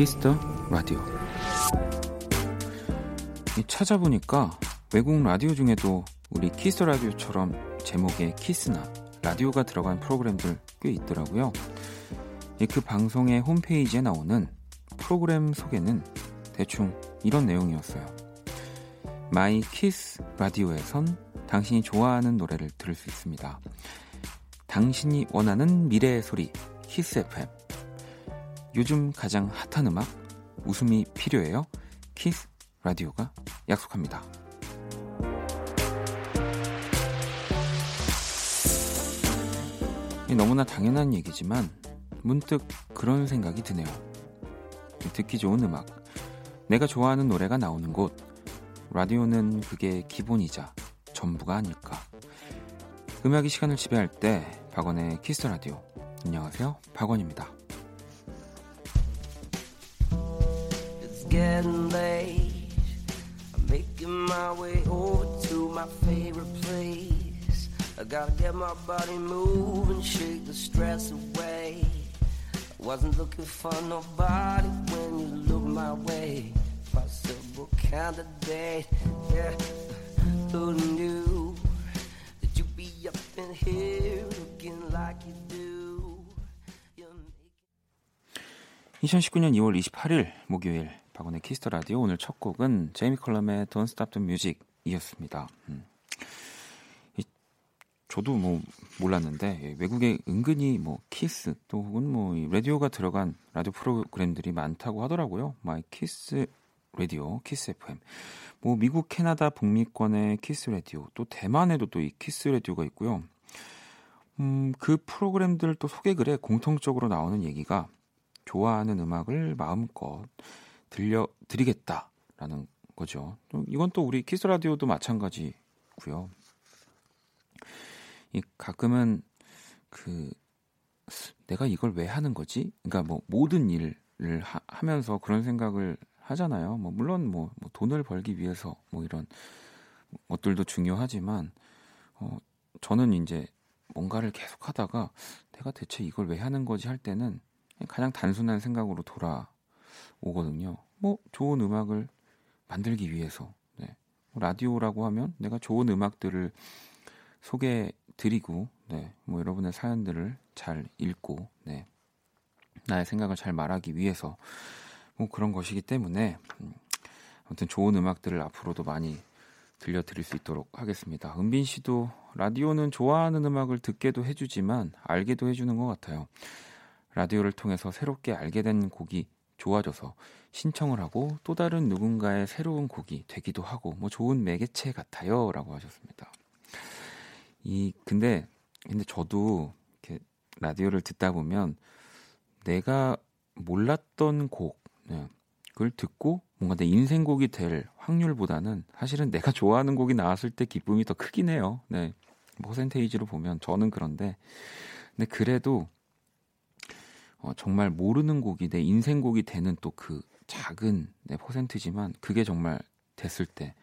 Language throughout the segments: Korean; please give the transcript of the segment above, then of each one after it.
키스 더 라디오. 찾아보니까 외국 라디오 중에도 우리 키스 라디오처럼 제목에 키스나 라디오가 들어간 프로그램들 꽤 있더라고요. 그 방송의 홈페이지에 나오는 프로그램 소개는 대충 이런 내용이었어요. 마이 키스 라디오에선 당신이 좋아하는 노래를 들을 수 있습니다. 당신이 원하는 미래의 소리 키스 FM. 요즘 가장 핫한 음악 웃음이 필요해요. 키스 라디오가 약속합니다. 너무나 당연한 얘기지만 문득 그런 생각이 드네요. 듣기 좋은 음악, 내가 좋아하는 노래가 나오는 곳, 라디오는 그게 기본이자 전부가 아닐까. 음악이 시간을 지배할 때 박원의 키스 라디오. 안녕하세요, 박원입니다. getting late. I'm making my way over to my favorite place. I gotta get my body moving, shake the stress away. I wasn't looking for nobody when you look my way. Possible candidate, yeah. Who knew that you'd be up in here looking like you do? 2019년 2월 28일 목요일 박원의 키스 더 라디오 오늘 첫 곡은 제이미 컬럼의 Don't Stop the Music이었습니다. 음. 저도 뭐 몰랐는데 예, 외국에 은근히 뭐 키스 또 혹은 뭐 라디오가 들어간 라디오 프로그램들이 많다고 하더라고요. 마이 키스 라디오, 키스 FM. 뭐 미국, 캐나다, 북미권의 키스 라디오, 또 대만에도 또 이 키스 라디오가 있고요. 음, 그 프로그램들 또 소개글에 공통적으로 나오는 얘기가 좋아하는 음악을 마음껏 들려 드리겠다라는 거죠. 이건 또 우리 키스 라디오도 마찬가지고요. 이 가끔은 그 내가 이걸 왜 하는 거지? 그러니까 뭐 모든 일을 하, 면서 그런 생각을 하잖아요. 뭐 물론 뭐, 뭐, 돈을 벌기 위해서 뭐 이런 것들도 중요하지만 어 저는 이제 뭔가를 계속 하다가 내가 대체 이걸 왜 하는 거지 할 때는 가장 단순한 생각으로 돌아 오거든요. 뭐 좋은 음악을 만들기 위해서 네. 뭐 라디오라고 하면 내가 좋은 음악들을 소개 드리고 네, 뭐 여러분의 사연들을 잘 읽고 네, 나의 생각을 잘 말하기 위해서 뭐 그런 것이기 때문에 음, 아무튼 좋은 음악들을 앞으로도 많이 들려드릴 수 있도록 하겠습니다. 은빈 씨도 라디오는 좋아하는 음악을 듣게도 해주지만 알게도 해주는 것 같아요. 라디오를 통해서 새롭게 알게 된 곡이 좋아져서 신청을 하고 또 다른 누군가의 새로운 곡이 되기도 하고 뭐 좋은 매개체 같아요라고 하셨습니다. 이 근데 근데 저도 이렇게 라디오를 듣다 보면 내가 몰랐던 곡 네, 듣고 뭔가 내 인생곡이 될 확률보다는 사실은 내가 좋아하는 곡이 나왔을 때 기쁨이 더 크긴 해요. 네. 퍼센테이지로 보면 저는 그런데 근데 그래도 어, 정말 모르는 곡이 내 인생곡이 되는 또 그 작은 네, 퍼센트지만 그게 정말 됐을 때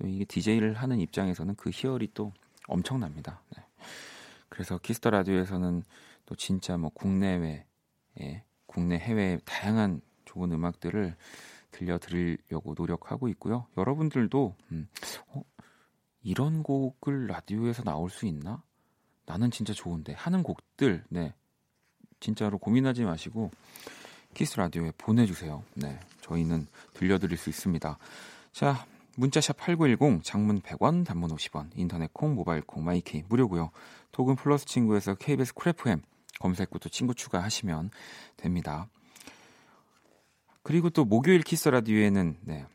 또 이게 DJ를 하는 입장에서는 그 희열이 또 엄청납니다. 네. 그래서 키스 더 라디오에서는 또 진짜 뭐 국내외, 예, 국내 해외 다양한 좋은 음악들을 들려드리려고 노력하고 있고요. 여러분들도 음, 어, 이런 곡을 라디오에서 나올 수 있나? 나는 진짜 좋은데 하는 곡들, 네, 진짜로 고민하지 마시고 키스 라디오에 보내주세요. 네, 저희는 들려드릴 수 있습니다. 자, 문자 샵 8910 장문 100원 단문 50원 인터넷 콩 모바일 콩 마이케이 무료고요. 톡은 플러스 친구에서 KBS Cool FM 검색 후또 친구 추가하시면 됩니다. 그리고 또 목요일 키스 라디오에는 네,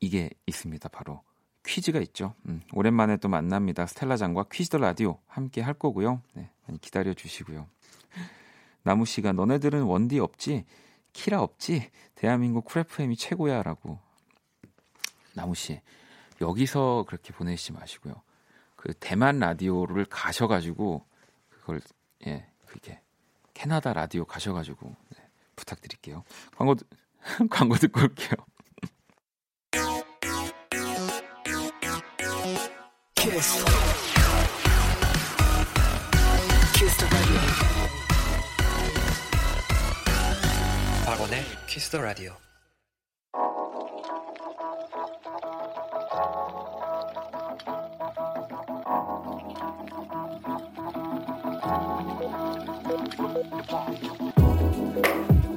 이게 있습니다. 바로 퀴즈가 있죠. 음, 오랜만에 또 만납니다. 스텔라장과 퀴즈 더 라디오 함께 할 거고요. 네, 많이 기다려 주시고요. 나무 씨가 너네들은 원디 없지? 키라 없지? 대한민국 Cool FM이 최고야 라고 나무 씨 여기서 그렇게 보내시지 마시고요. 그 대만 라디오를 가셔가지고 그걸 예 그게 캐나다 라디오 가셔가지고 네, 부탁드릴게요. 광고 광고 듣고 올게요. 키스 키스터 라디오.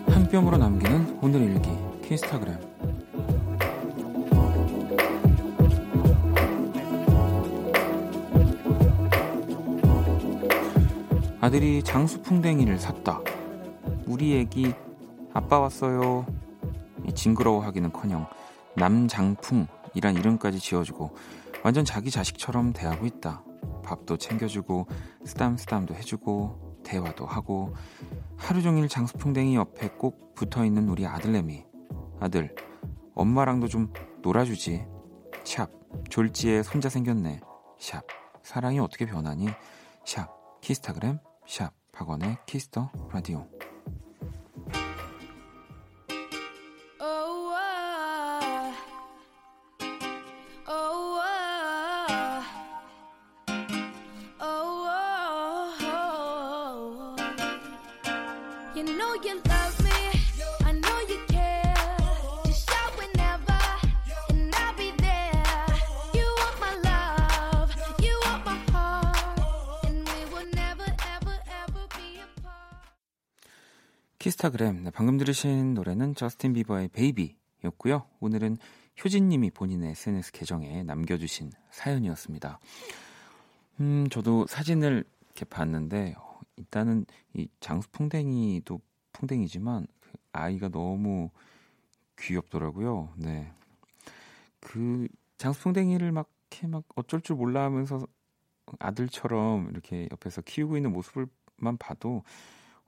한 뼘으로 남기는 오늘 일기 키스타그램 아들이 장수풍뎅이를 샀다. 우리 애기 아빠 왔어요. 징그러워하기는커녕 남장풍이란 이름까지 지어주고 완전 자기 자식처럼 대하고 있다. 밥도 챙겨주고 쓰담쓰담도 해주고 대화도 하고 하루 종일 장수풍뎅이 옆에 꼭 붙어있는 우리 아들내미. 아들 엄마랑도 좀 놀아주지. 샵 졸지에 손자 생겼네. 샵 사랑이 어떻게 변하니? 샵 키스타그램? 샵 박원의 키스터 라디오 키스타그램. 네, 방금 들으신 노래는 저스틴 비버의 베이비였고요. 오늘은 효진님이 본인의 SNS 계정에 남겨주신 사연이었습니다. 음, 저도 사진을 이렇게 봤는데 어, 일단은 이 장수 풍뎅이도 풍뎅이지만 그 아이가 너무 귀엽더라고요. 네, 그 장수 풍뎅이를 막 이렇게 막 어쩔 줄 몰라 하면서 아들처럼 이렇게 옆에서 키우고 있는 모습을만 봐도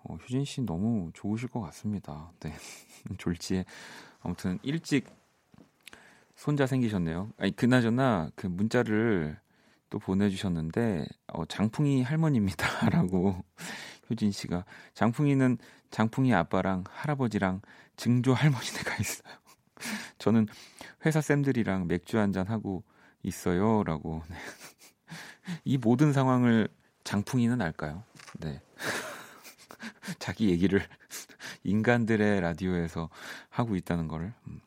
어, 효진 씨 너무 좋으실 것 같습니다. 네. 졸지에 아무튼 일찍 손자 생기셨네요. 아니 그나저나 그 문자를 또 보내주셨는데 어, 장풍이 할머니입니다라고 효진 씨가 장풍이는 장풍이 아빠랑 할아버지랑 증조 할머니네가 있어요. 저는 회사 쌤들이랑 맥주 한 잔 하고 있어요라고. 네. 이 모든 상황을 장풍이는 알까요? 네. 자기 얘기를 인간들의 라디오에서 하고 있다는 거를. 음.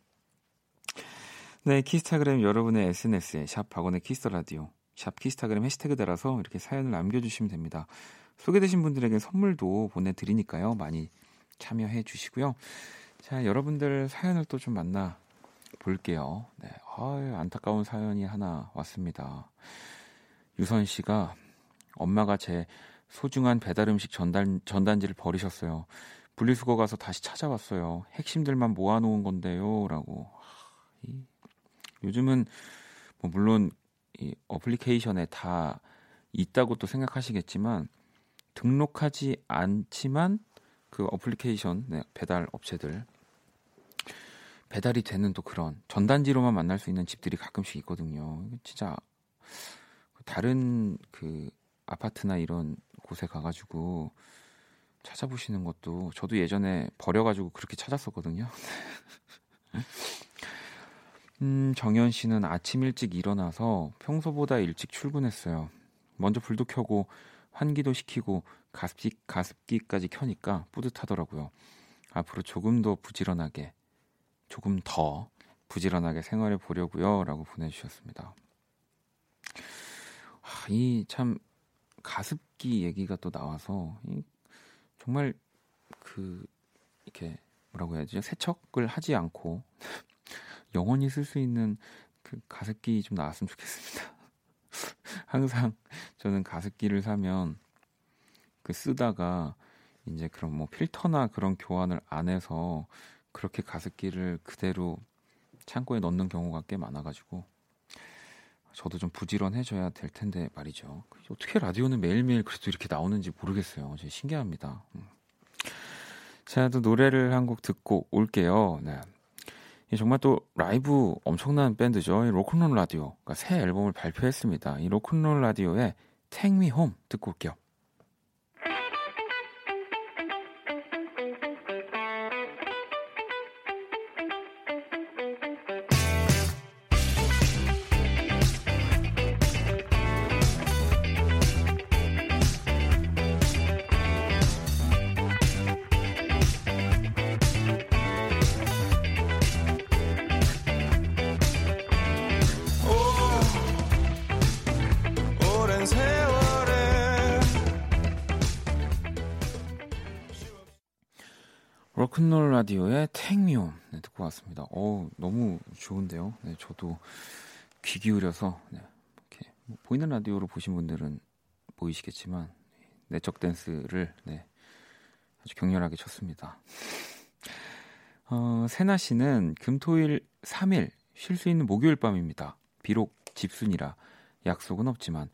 네, 키스타그램 여러분의 SNS에 샵 박원의 키스 더 라디오, 샵 키스타그램 해시태그 달아서 이렇게 사연을 남겨주시면 됩니다. 소개되신 분들에게 선물도 보내드리니까요. 많이 참여해 주시고요. 자, 여러분들 사연을 또 좀 만나 볼게요. 네, 아유, 안타까운 사연이 하나 왔습니다. 유선 씨가 엄마가 제 소중한 배달 음식 전단, 전단지를 버리셨어요. 분리수거 가서 다시 찾아왔어요. 핵심들만 모아놓은 건데요. 라고. 이, 요즘은 뭐 물론 이 어플리케이션에 다 있다고 또 생각하시겠지만 등록하지 않지만 그 어플리케이션 네, 배달 업체들 배달이 되는 또 그런 전단지로만 만날 수 있는 집들이 가끔씩 있거든요. 진짜 다른 그 아파트나 이런 곳에 가가지고 찾아보시는 것도 저도 예전에 버려가지고 그렇게 찾았었거든요. 음, 정현 씨는 아침 일찍 일어나서 평소보다 일찍 출근했어요. 먼저 불도 켜고 환기도 시키고 가습기, 가습기까지 켜니까 뿌듯하더라고요. 앞으로 조금 더 부지런하게, 조금 더 부지런하게 생활해 보려고요. 라고 보내주셨습니다. 이 참 가습기 얘기가 또 나와서 이, 정말 그 이렇게 뭐라고 해야죠 세척을 하지 않고 영원히 쓸 수 있는 그 가습기 좀 나왔으면 좋겠습니다. 항상 저는 가습기를 사면 그 쓰다가 이제 그런 뭐 필터나 그런 교환을 안 해서 그렇게 가습기를 그대로 창고에 넣는 경우가 꽤 많아가지고 저도 좀 부지런해져야 될 텐데 말이죠. 어떻게 라디오는 매일매일 그래도 이렇게 나오는지 모르겠어요. 제 신기합니다. 음. 자, 또 노래를 한 곡 듣고 올게요. 네. 정말 또 라이브 엄청난 밴드죠. 로큰롤 라디오. 그러니까 새 앨범을 발표했습니다. 이 로큰롤 라디오의 Take Me Home 듣고 올게요. 로큰롤 라디오의 탱미온 네, 듣고 왔습니다. 어 너무 좋은데요. 네, 저도 귀 기울여서 네, 이렇게 뭐 보이는 라디오로 보신 분들은 보이시겠지만 내적 댄스를 네, 아주 격렬하게 쳤습니다. 어, 세나 씨는 금토일 3일 쉴 수 있는 목요일 밤입니다. 비록 집순이라 약속은 없지만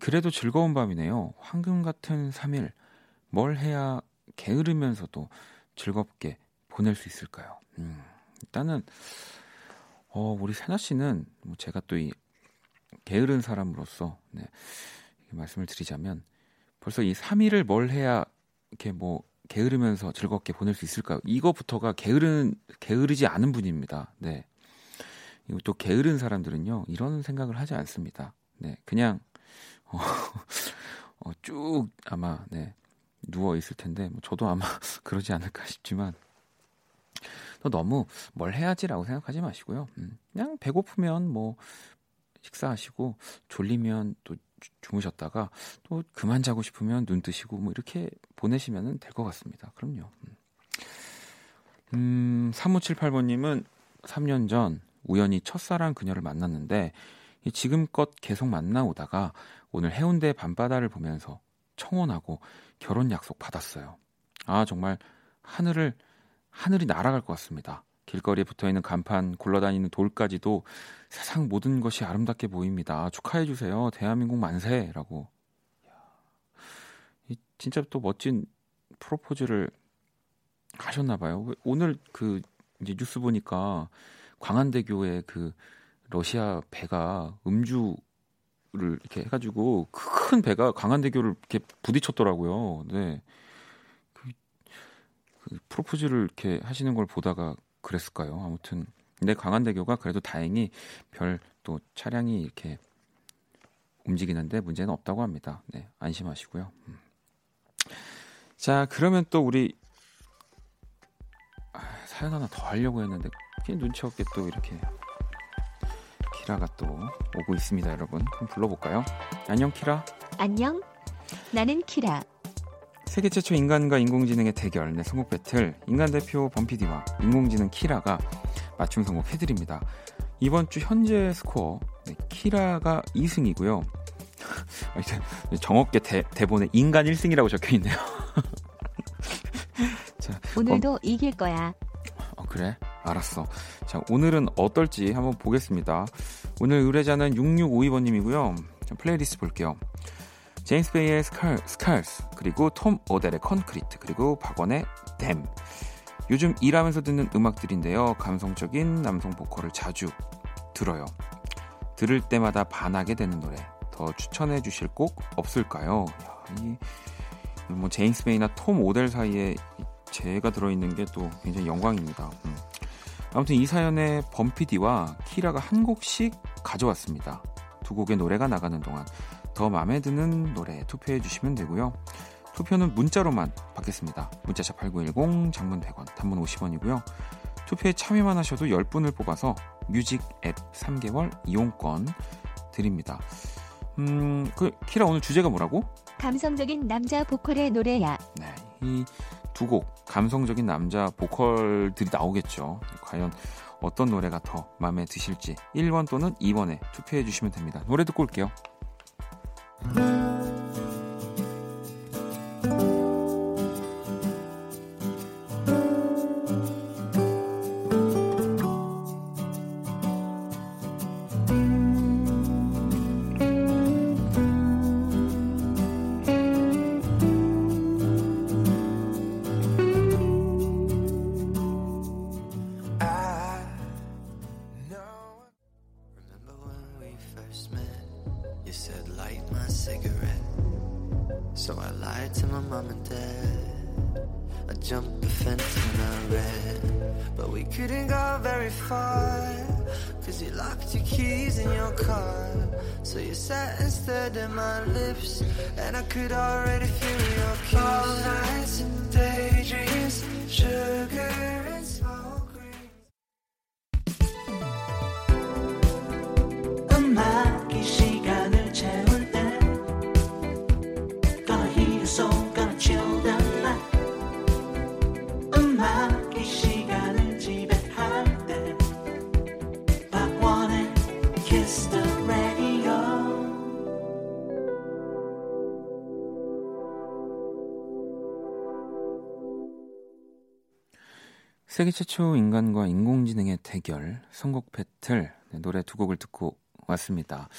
그래도 즐거운 밤이네요. 황금 같은 3일 뭘 해야 게으르면서도 즐겁게 보낼 수 있을까요? 음, 일단은 어, 우리 세나 씨는 뭐 제가 또 이 게으른 사람으로서 네, 말씀을 드리자면 벌써 이 3일을 뭘 해야 이렇게 뭐 게으르면서 즐겁게 보낼 수 있을까요? 이거부터가 게으른 게으르지 않은 분입니다. 네. 이거 또 게으른 사람들은요 이런 생각을 하지 않습니다. 네, 그냥 어, 어, 쭉 아마 네 누워 있을 텐데 뭐 저도 아마 그러지 않을까 싶지만 또 너무 뭘 해야지라고 생각하지 마시고요. 음, 그냥 배고프면 뭐 식사하시고 졸리면 또 주무셨다가 또 그만 자고 싶으면 눈 뜨시고 뭐 이렇게 보내시면 될 것 같습니다. 그럼요. 음, 3578번님은 3년 전 우연히 첫사랑 그녀를 만났는데 지금껏 계속 만나오다가 오늘 해운대 밤바다를 보면서 청혼하고 결혼 약속 받았어요. 아 정말 하늘을 하늘이 날아갈 것 같습니다. 길거리에 붙어 있는 간판, 굴러다니는 돌까지도 세상 모든 것이 아름답게 보입니다. 축하해 주세요. 대한민국 만세라고. 이 진짜 또 멋진 프로포즈를 하셨나 봐요. 오늘 그 이제 뉴스 보니까 광안대교에 그 러시아 배가 음주 를 이렇게 해가지고 큰 배가 광안대교를 이렇게 부딪혔더라고요. 네. 그, 그 프로포즈를 이렇게 하시는 걸 보다가 그랬을까요? 아무튼 근데 광안대교가 그래도 다행히 별 또 차량이 이렇게 움직이는데 문제는 없다고 합니다. 네, 안심하시고요. 음. 자, 그러면 또 우리 아, 사연 하나 더 하려고 했는데 눈치 없게 또 이렇게 키라가 또 오고 있습니다, 여러분. 그럼 불러볼까요? 안녕, 키라. 안녕. 나는 키라. 세계 최초 인간과 인공지능의 대결, 내 네, 선곡 배틀, 인간 대표 범피디와 인공지능 키라가 맞춤 선곡해드립니다. 이번 주 현재 스코어, 네, 키라가 2승이고요. 정없게 대, 대본에 인간 1승이라고 적혀 있네요. 자, 오늘도 범... 이길 거야. 어, 그래? 알았어. 자, 오늘은 어떨지 한번 보겠습니다. 오늘 의뢰자는 6652번님이고요. 플레이리스트 볼게요. 제임스 베이의 Scar, Scars, 그리고 톰 오델의 Concrete, 그리고 박원의 Them. 요즘 일하면서 듣는 음악들인데요. 감성적인 남성 보컬을 자주 들어요. 들을 때마다 반하게 되는 노래. 더 추천해 주실 곡 없을까요? 야, 이, 뭐 제임스 베이나 톰 오델 사이에 제가 들어있는 게 또 굉장히 영광입니다. 음. 아무튼 이 사연에 범피디와 키라가 한 곡씩 가져왔습니다. 두 곡의 노래가 나가는 동안 더 마음에 드는 노래 투표해 주시면 되고요. 투표는 문자로만 받겠습니다. 문자샵 8910, 장문 100원, 단문 50원이고요. 투표에 참여만 하셔도 10분을 뽑아서 뮤직 앱 3개월 이용권 드립니다. 음, 그 키라 오늘 주제가 뭐라고? 감성적인 남자 보컬의 노래야. 네, 이 두 곡 감성적인 남자 보컬들이 나오겠죠. 과연 어떤 노래가 더 마음에 드실지 1번 또는 2번에 투표해 주시면 됩니다. 노래 듣고 올게요. could I? 세계 최초 인간과 인공지능의 대결, 선곡 배틀, 네, 노래 두 곡을 듣고 왔습니다.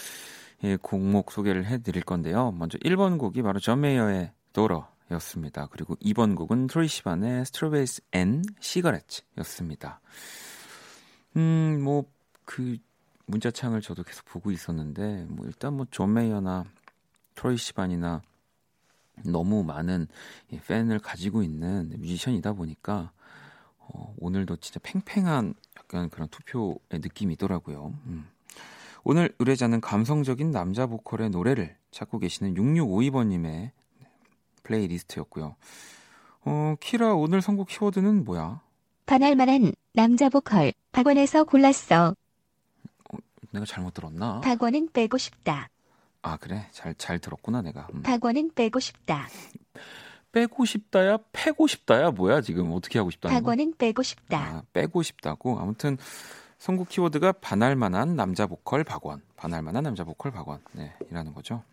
예, 곡목 소개를 해드릴 건데요. 먼저 1번 곡이 바로 존 메이어의 Daughters였습니다. 그리고 2번 곡은 트로이 시반의 Strawberries and Cigarettes였습니다. 음, 뭐, 그, 문자창을 저도 계속 보고 있었는데, 뭐, 일단 뭐, 존 메이어나 트로이 시반이나 너무 많은 팬을 가지고 있는 뮤지션이다 보니까, 어, 오늘도 진짜 팽팽한 약간 그런 투표의 느낌이더라고요. 음. 오늘 의뢰자는 감성적인 남자 보컬의 노래를 찾고 계시는 6652번님의 플레이리스트였고요. 어, 키라 오늘 선곡 키워드는 뭐야? 반할만한 남자 보컬 박원에서 골랐어. 어, 내가 잘못 들었나? 박원은 빼고 싶다. 아 그래 잘 잘 들었구나 내가. 음. 박원은 빼고 싶다. 빼고 싶다야 패고 싶다야 뭐야 지금 어떻게 하고 싶다는 박원은 빼고 싶다. 아, 빼고 싶다고 아무튼 선곡 키워드가 반할만한 남자 보컬 박원 반할만한 남자 보컬 박원 네 이라는 거죠.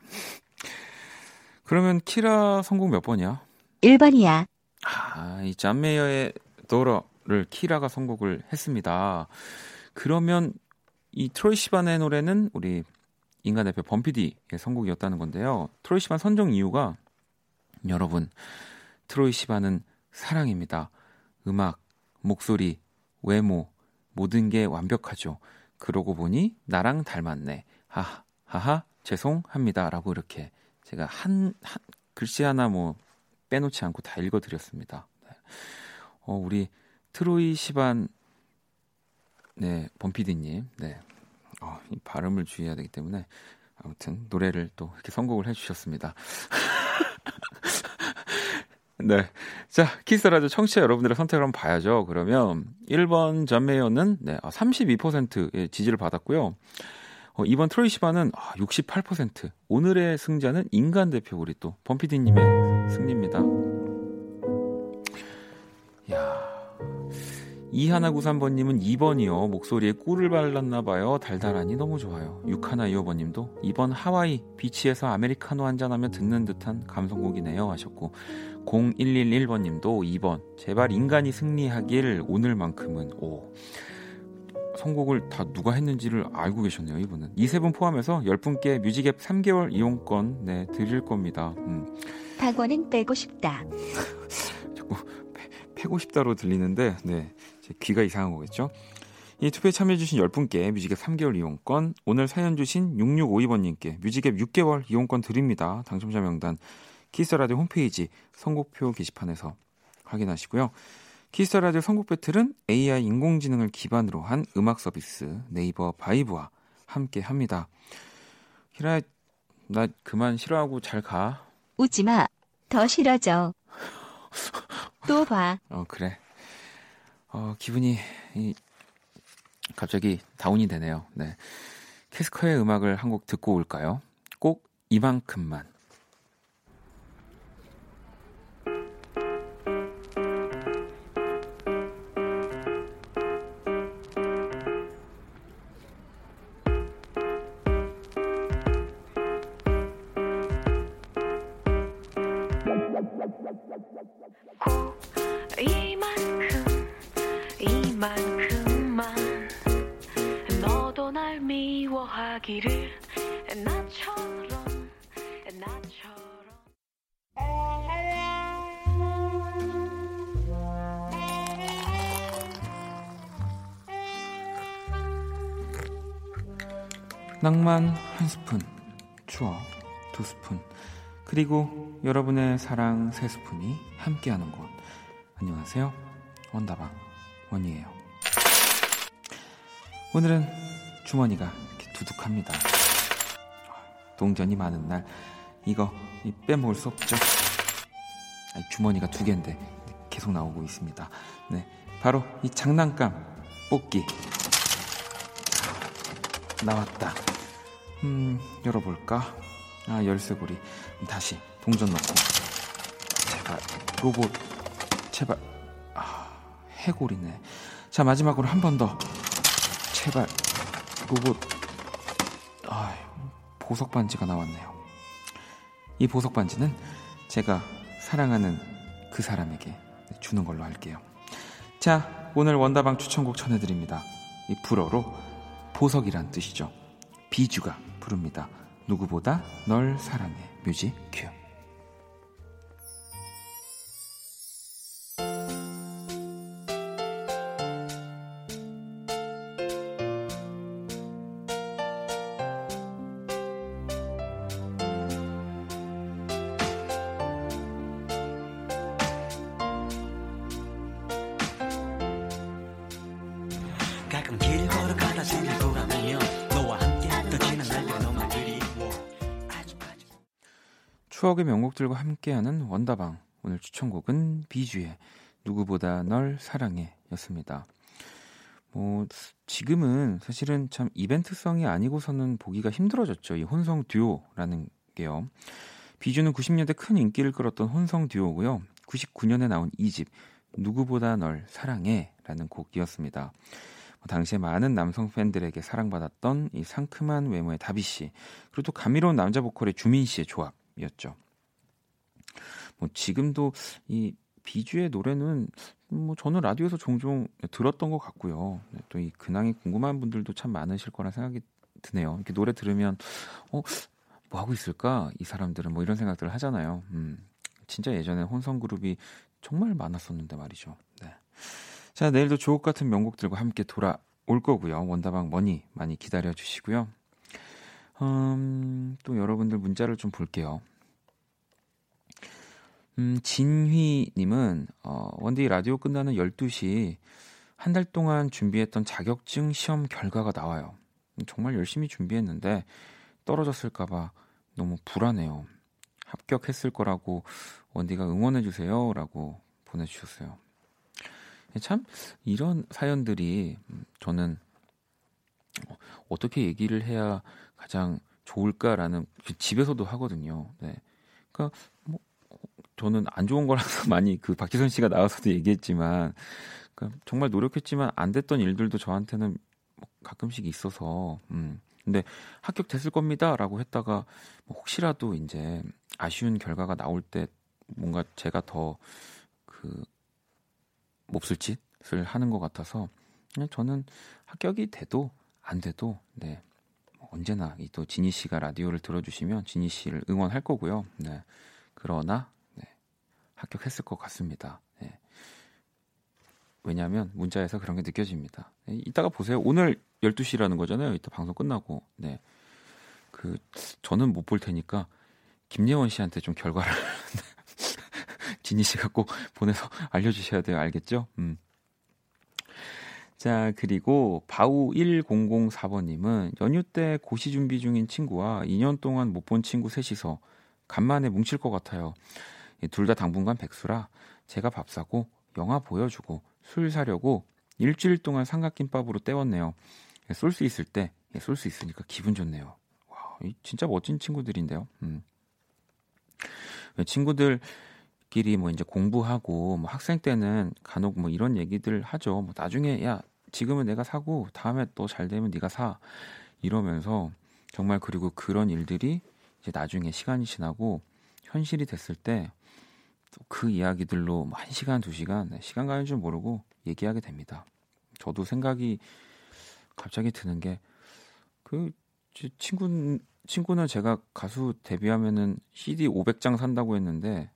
그러면 키라 선곡 몇 번이야? 1번이야. 아, 이 잔메이어의 도러를 키라가 선곡을 했습니다. 그러면 이 트로이 시반의 노래는 우리 인간 대표 범피디의 선곡이었다는 건데요. 트로이 시반 선정 이유가 여러분, 트로이 시반은 사랑입니다. 음악, 목소리, 외모, 모든 게 완벽하죠. 그러고 보니 나랑 닮았네. 하하, 하하, 죄송합니다. 라고 이렇게 제가 한, 한 글씨 하나 뭐 빼놓지 않고 다 읽어드렸습니다. 네. 어, 우리 트로이 시반, 네, 범피디님, 네. 어, 이 발음을 주의해야 되기 때문에 아무튼 노래를 또 이렇게 선곡을 해주셨습니다. 네. 자, 키스라디오 청취자 여러분들의 선택을 한번 봐야죠. 그러면 1번 전메이어는 네, 32%의 지지를 받았고요. 어, 이번 트로이 시바는 아, 68%. 오늘의 승자는 인간 대표 우리 또 범피디님의 승리입니다. 이하나구삼번님은 2번이요. 목소리에 꿀을 발랐나봐요. 달달하니 너무 좋아요. 육하나이어번님도 2번 하와이 비치에서 아메리카노 한잔하며 듣는 듯한 감성곡이네요. 하셨고 0111번님도 2번 제발 인간이 승리하길 오늘만큼은 오 선곡을 다 누가 했는지를 알고 계셨네요, 이분은. 이 세 분 포함해서 10분께 뮤직앱 3개월 이용권 네, 드릴 겁니다. 음. 박원은 빼고 싶다. 자꾸 패, 패고 싶다로 들리는데 네. 제 귀가 이상한 거겠죠? 이 투표에 참여해주신 10분께 뮤직앱 3개월 이용권, 오늘 사연 주신 6652번님께 뮤직앱 6개월 이용권 드립니다. 당첨자 명단 키스라디오 홈페이지 선곡표 게시판에서 확인하시고요. 키스 더 라디오 선곡 배틀은 AI 인공지능을 기반으로 한 음악 서비스 네이버 바이브와 함께 합니다. 키라, 나 그만 싫어하고 잘 가. 웃지 마. 더 싫어져. 또 봐. 어, 그래. 어, 기분이 이, 갑자기 다운이 되네요. 네. 캐스커의 음악을 한 곡 듣고 올까요? 꼭 이만큼만. 미워하기를 나처럼 나처럼 낭만 한 스푼, 추억 두 스푼, 그리고 여러분의 사랑 세 스푼이 함께하는 곳. 안녕하세요. 원다방 원이에요. 오늘은 주머니가 두둑합니다. 동전이 많은 날 이거 빼먹을 수 없죠. 주머니가 두 개인데 계속 나오고 있습니다. 네, 바로 이 장난감 뽑기 나왔다. 음, 열어볼까? 아, 열쇠고리. 다시 동전 넣고. 제발 로봇. 제발. 아, 해골이네. 자, 마지막으로 한 번 더. 제발 로봇 아, 보석 반지가 나왔네요. 이 보석 반지는 제가 사랑하는 그 사람에게 주는 걸로 할게요. 자, 오늘 원다방 추천곡 전해드립니다. 이 불어로 보석이란 뜻이죠. 비주가 부릅니다. 누구보다 널 사랑해. 뮤직 큐. 원다방. 오늘 추천곡은 비주의 누구보다 널 사랑해 였습니다. 뭐, 지금은 사실은 참 이벤트성이 아니고서는 보기가 힘들어졌죠. 이 혼성 듀오라는 게요. 비주는 90년대 큰 인기를 끌었던 혼성 듀오고요. 99년에 나온 2집 누구보다 널 사랑해 라는 곡이었습니다. 뭐 당시에 많은 남성 팬들에게 사랑받았던 이 상큼한 외모의 다비 씨 그리고 또 감미로운 남자 보컬의 주민 씨의 조합이었죠. 뭐 지금도 이 비주의 노래는 뭐 저는 라디오에서 종종 들었던 것 같고요. 네, 또이 근황이 궁금한 분들도 참 많으실 거라 생각이 드네요. 이렇게 노래 들으면 어, 뭐 하고 있을까? 이 사람들은 뭐 이런 생각들을 하잖아요. 음, 진짜 예전에 혼성 그룹이 정말 많았었는데 말이죠. 네. 자, 내일도 주옥 같은 명곡들과 함께 돌아올 거고요. 원다방 머니 많이 기다려 주시고요. 음, 또 여러분들 문자를 좀 볼게요. 음, 진휘님은, 어, 원디 라디오 끝나는 12시 한 달 동안 준비했던 자격증 시험 결과가 나와요. 정말 열심히 준비했는데 떨어졌을까봐 너무 불안해요. 합격했을 거라고 원디가 응원해주세요. 라고 보내주셨어요. 참, 이런 사연들이 음, 저는 어, 어떻게 얘기를 해야 가장 좋을까라는 집에서도 하거든요. 네. 그러니까 뭐 저는 안 좋은 거라서 많이 그 박지선 씨가 나와서도 얘기했지만 그러니까 정말 노력했지만 안 됐던 일들도 저한테는 뭐 가끔씩 있어서 음. 근데 합격됐을 겁니다라고 했다가 뭐 혹시라도 이제 아쉬운 결과가 나올 때 뭔가 제가 더 그 몹쓸 짓을 하는 것 같아서 그냥 저는 합격이 돼도 안 돼도 네 언제나 이또 지니 씨가 라디오를 들어주시면 지니 씨를 응원할 거고요. 네 그러나 네, 합격했을 것 같습니다. 네. 왜냐하면 문자에서 그런 게 느껴집니다. 네, 이따가 보세요. 오늘 12시라는 거잖아요. 이따 방송 끝나고 네. 그 저는 못 볼 테니까 김예원 씨한테 좀 결과를 지니 씨가 꼭 보내서 알려주셔야 돼요. 알겠죠? 음. 자, 그리고 바우 1004번님은 연휴 때 고시 준비 중인 친구와 2년 동안 못 본 친구 셋이서 간만에 뭉칠 것 같아요. 둘 다 당분간 백수라 제가 밥 사고 영화 보여주고 술 사려고 일주일 동안 삼각김밥으로 때웠네요. 쏠 수 있을 때 쏠 수 있으니까 기분 좋네요. 와, 진짜 멋진 친구들인데요. 음. 친구들끼리 뭐 이제 공부하고 뭐 학생 때는 간혹 뭐 이런 얘기들 하죠. 뭐 나중에 야 지금은 내가 사고 다음에 또 잘 되면 네가 사 이러면서 정말 그리고 그런 일들이 이제 나중에 시간이 지나고 현실이 됐을 때 그 이야기들로 뭐한 시간 두 시간 네, 시간 가는 줄 모르고 얘기하게 됩니다. 저도 생각이 갑자기 드는 게 그 친구 친구는 제가 가수 데뷔하면은 CD 500장 산다고 했는데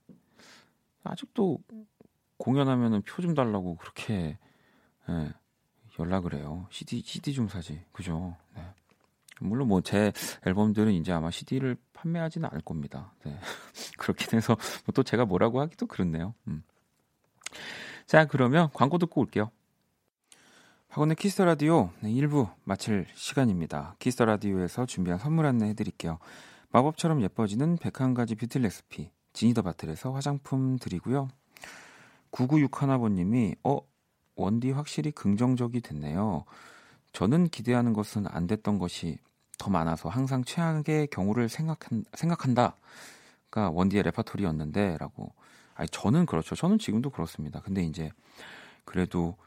아직도 공연하면은 표 좀 달라고 그렇게 예, 연락을 해요. CD CD 좀 사지. 그죠? 네. 물론 뭐 제 앨범들은 이제 아마 CD를 판매하지는 않을 겁니다. 네. 그렇긴 해서 또 제가 뭐라고 하기도 그렇네요. 음. 자 그러면 광고 듣고 올게요. 박원의 키스 더 라디오 네, 1부 마칠 시간입니다. 키스 더 라디오에서 준비한 선물 안내 해드릴게요. 마법처럼 예뻐지는 101가지 뷰티 레시피 지니 더 바틀에서 화장품 드리고요. 9961번님이 어 원디 확실히 긍정적이 됐네요. 저는 기대하는 것은 안 됐던 것이 더 많아서 항상 최악의 경우를 생각한, 생각한다. 가 원디의 레파토리였는데 라고. 아니 저는 그렇죠. 저는 지금도 그렇습니다. 근데 이제 그래도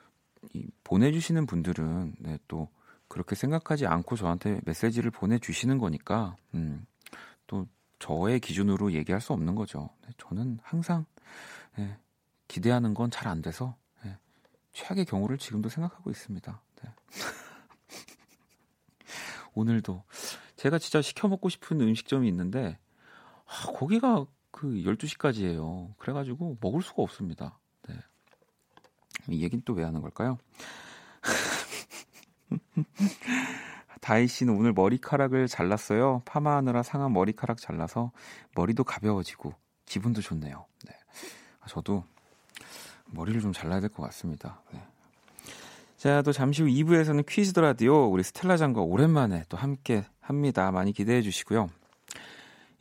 이 보내주시는 분들은 네, 또 그렇게 생각하지 않고 저한테 메시지를 보내주시는 거니까 음, 또 저의 기준으로 얘기할 수 없는 거죠. 네, 저는 항상 네, 기대하는 건 잘 안 돼서 네, 최악의 경우를 지금도 생각하고 있습니다. 네. 오늘도 제가 진짜 시켜 먹고 싶은 음식점이 있는데 아, 거기가 그 12시까지예요. 그래 가지고 먹을 수가 없습니다. 네. 이 얘기는 또 왜 하는 걸까요? 다희 씨는 오늘 머리카락을 잘랐어요. 파마하느라 상한 머리카락 잘라서 머리도 가벼워지고 기분도 좋네요. 네. 아, 저도 머리를 좀 잘라야 될 것 같습니다. 네. 자, 또 잠시 후 2부에서는 퀴즈 더 라디오 우리 스텔라 장과 오랜만에 또 함께 합니다. 많이 기대해 주시고요.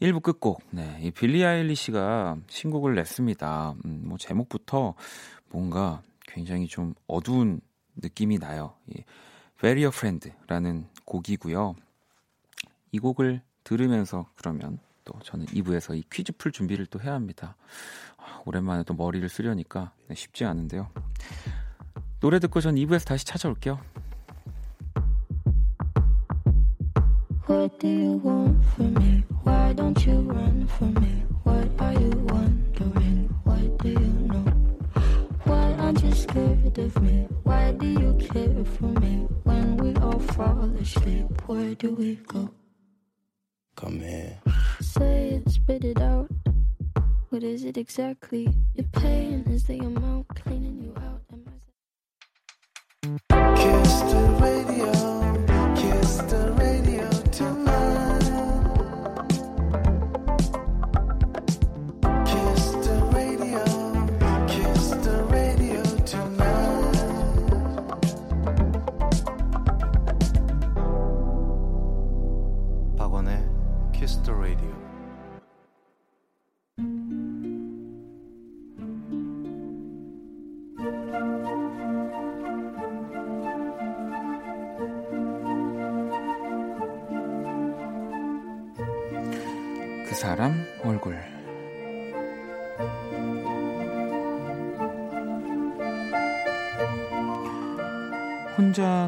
1부 끝곡. 네. 이 빌리 아일리시가 신곡을 냈습니다. 음, 뭐 제목부터 뭔가 굉장히 좀 어두운 느낌이 나요. 이 Very Your Friend라는 곡이고요. 이 곡을 들으면서 그러면 또 저는 2부에서 이 퀴즈 풀 준비를 또 해야 합니다. 아, 오랜만에 또 머리를 쓰려니까 네, 쉽지 않은데요. 노래 듣고 전 2부에서 다시 찾아올게요. What do you want from me? Why don't you run from me? What are you wondering? What do you know? Why aren't you scared of me? Why do you care for me? When we all fall asleep, where do we go? Come here. Say it, spit it out. What is it exactly? Your pain is the amount cleaning you out. Radio.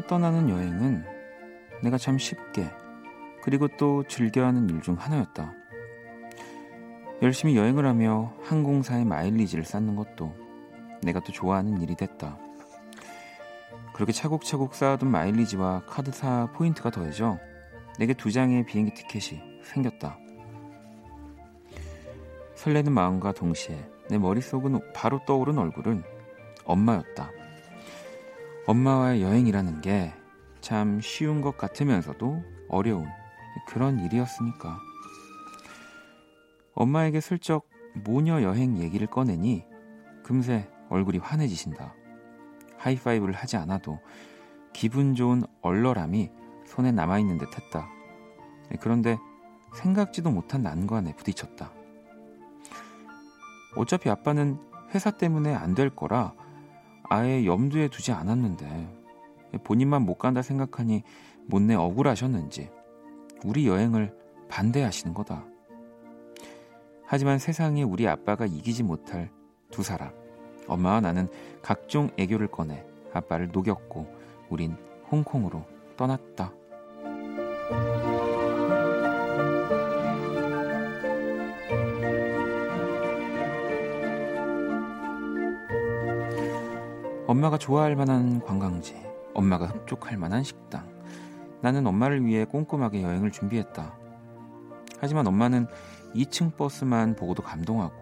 떠나는 여행은 내가 참 쉽게 그리고 또 즐겨하는 일 중 하나였다. 열심히 여행을 하며 항공사의 마일리지를 쌓는 것도 내가 또 좋아하는 일이 됐다. 그렇게 차곡차곡 쌓아둔 마일리지와 카드사 포인트가 더해져 내게 두 장의 비행기 티켓이 생겼다. 설레는 마음과 동시에 내 머릿속은 바로 떠오른 얼굴은 엄마였다. 엄마와의 여행이라는 게 참 쉬운 것 같으면서도 어려운 그런 일이었으니까. 엄마에게 슬쩍 모녀 여행 얘기를 꺼내니 금세 얼굴이 환해지신다. 하이파이브를 하지 않아도 기분 좋은 얼얼함이 손에 남아있는 듯 했다. 그런데 생각지도 못한 난관에 부딪혔다. 어차피 아빠는 회사 때문에 안 될 거라 아예 염두에 두지 않았는데 본인만 못 간다 생각하니 못내 억울하셨는지 우리 여행을 반대하시는 거다. 하지만 세상에 우리 아빠가 이기지 못할 두 사람. 엄마와 나는 각종 애교를 꺼내 아빠를 녹였고 우린 홍콩으로 떠났다. 엄마가 좋아할 만한 관광지, 엄마가 흡족할 만한 식당. 나는 엄마를 위해 꼼꼼하게 여행을 준비했다. 하지만 엄마는 2층 버스만 보고도 감동하고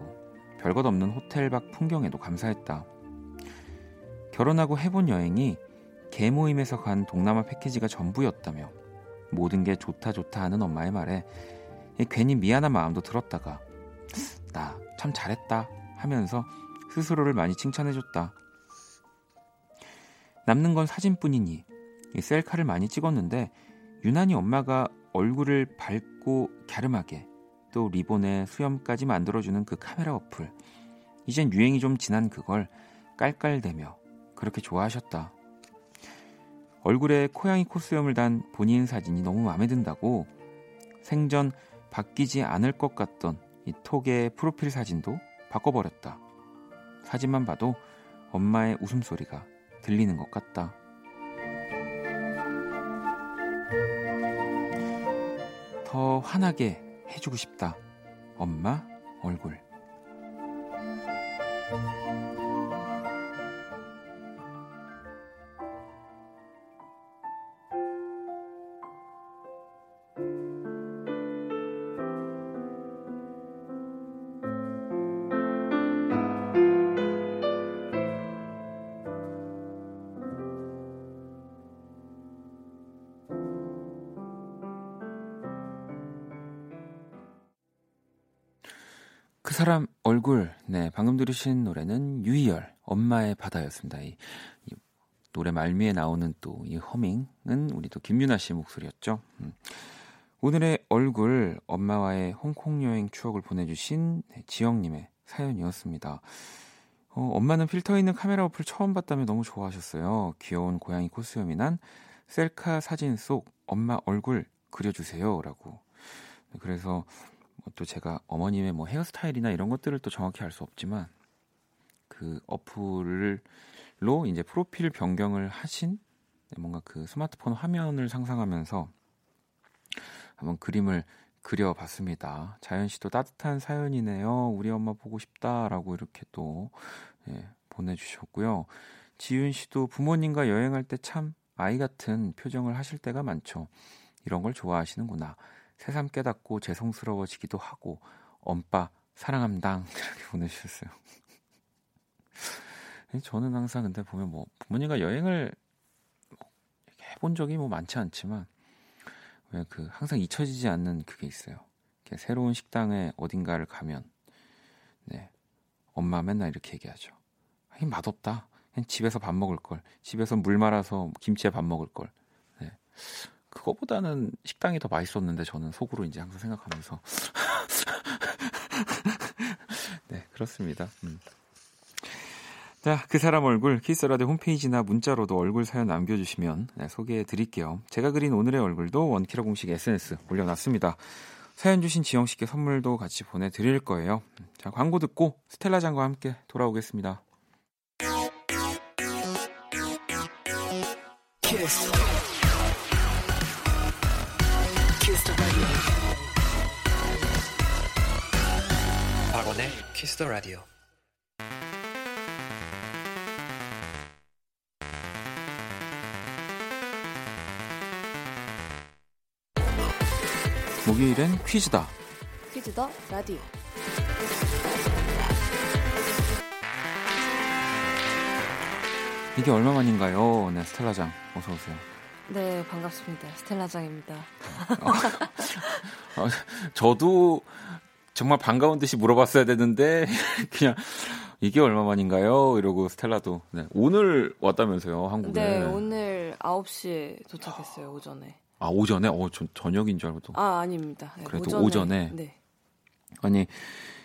별것 없는 호텔 밖 풍경에도 감사했다. 결혼하고 해본 여행이 개 모임에서 간 동남아 패키지가 전부였다며 모든 게 좋다 좋다 하는 엄마의 말에 괜히 미안한 마음도 들었다가 나 참 잘했다 하면서 스스로를 많이 칭찬해줬다. 남는 건 사진뿐이니 이 셀카를 많이 찍었는데 유난히 엄마가 얼굴을 밝고 갸름하게 또 리본에 수염까지 만들어주는 그 카메라 어플 이젠 유행이 좀 지난 그걸 깔깔대며 그렇게 좋아하셨다. 얼굴에 코양이 콧수염을 단 본인 사진이 너무 마음에 든다고 생전 바뀌지 않을 것 같던 이 톡의 프로필 사진도 바꿔버렸다. 사진만 봐도 엄마의 웃음소리가 들리는 것 같다. 더 환하게 해주고 싶다. 엄마 얼굴. 사람 얼굴. 네, 방금 들으신 노래는 유희열 엄마의 바다였습니다. 이, 이 노래 말미에 나오는 또 이 허밍은 우리 또 김유나 씨 목소리였죠. 음. 오늘의 얼굴 엄마와의 홍콩 여행 추억을 보내주신 네, 지영님의 사연이었습니다. 어, 엄마는 필터 있는 카메라 어플 처음 봤다며 너무 좋아하셨어요. 귀여운 고양이 코스염이 난 셀카 사진 속 엄마 얼굴 그려주세요라고. 네, 그래서 뭐 또 제가 어머님의 뭐 헤어스타일이나 이런 것들을 또 정확히 알 수 없지만 그 어플로 이제 프로필 변경을 하신 네, 뭔가 그 스마트폰 화면을 상상하면서 한번 그림을 그려봤습니다. 자연 씨도 따뜻한 사연이네요. 우리 엄마 보고 싶다라고 이렇게 또 예, 보내주셨고요. 지윤 씨도 부모님과 여행할 때 참 아이 같은 표정을 하실 때가 많죠. 이런 걸 좋아하시는구나. 새삼 깨닫고 죄송스러워지기도 하고 엄빠 사랑함당 이렇게 보내주셨어요. 저는 항상 근데 보면 뭐 부모님과 여행을 뭐 해본 적이 뭐 많지 않지만 왜 그 항상 잊혀지지 않는 그게 있어요. 새로운 식당에 어딘가를 가면 네 엄마 맨날 이렇게 얘기하죠. 이 맛없다. 그냥 집에서 밥 먹을 걸. 집에서 물 말아서 김치에 밥 먹을 걸. 네. 그거보다는 식당이 더 맛있었는데 저는 속으로 이제 항상 생각하면서 네 그렇습니다. 음. 자, 그 사람 얼굴 키스 라디오 홈페이지나 문자로도 얼굴 사연 남겨주시면 네, 소개해 드릴게요. 제가 그린 오늘의 얼굴도 원키라 공식 SNS 올려놨습니다. 사연 주신 지영 씨께 선물도 같이 보내드릴 거예요. 자, 광고 듣고 스텔라장과 함께 돌아오겠습니다. Kiss 박원의 the radio. 목요일엔 퀴즈다. 퀴즈 더 라디오. 이게 얼마만인가요? 네, 스텔라장 어서 오세요. 네, 반갑습니다. 스텔라장입니다. 어, 저도 정말 반가운 듯이 물어봤어야 되는데 그냥 이게 얼마 만인가요? 이러고 스텔라도 네, 오늘 왔다면서요 한국에. 네, 오늘 9시에 도착했어요, 오전에. 아 오전에? 어, 전 저녁인 줄 알고 또. 아, 아닙니다. 네, 그래도 오전에? 네. 아니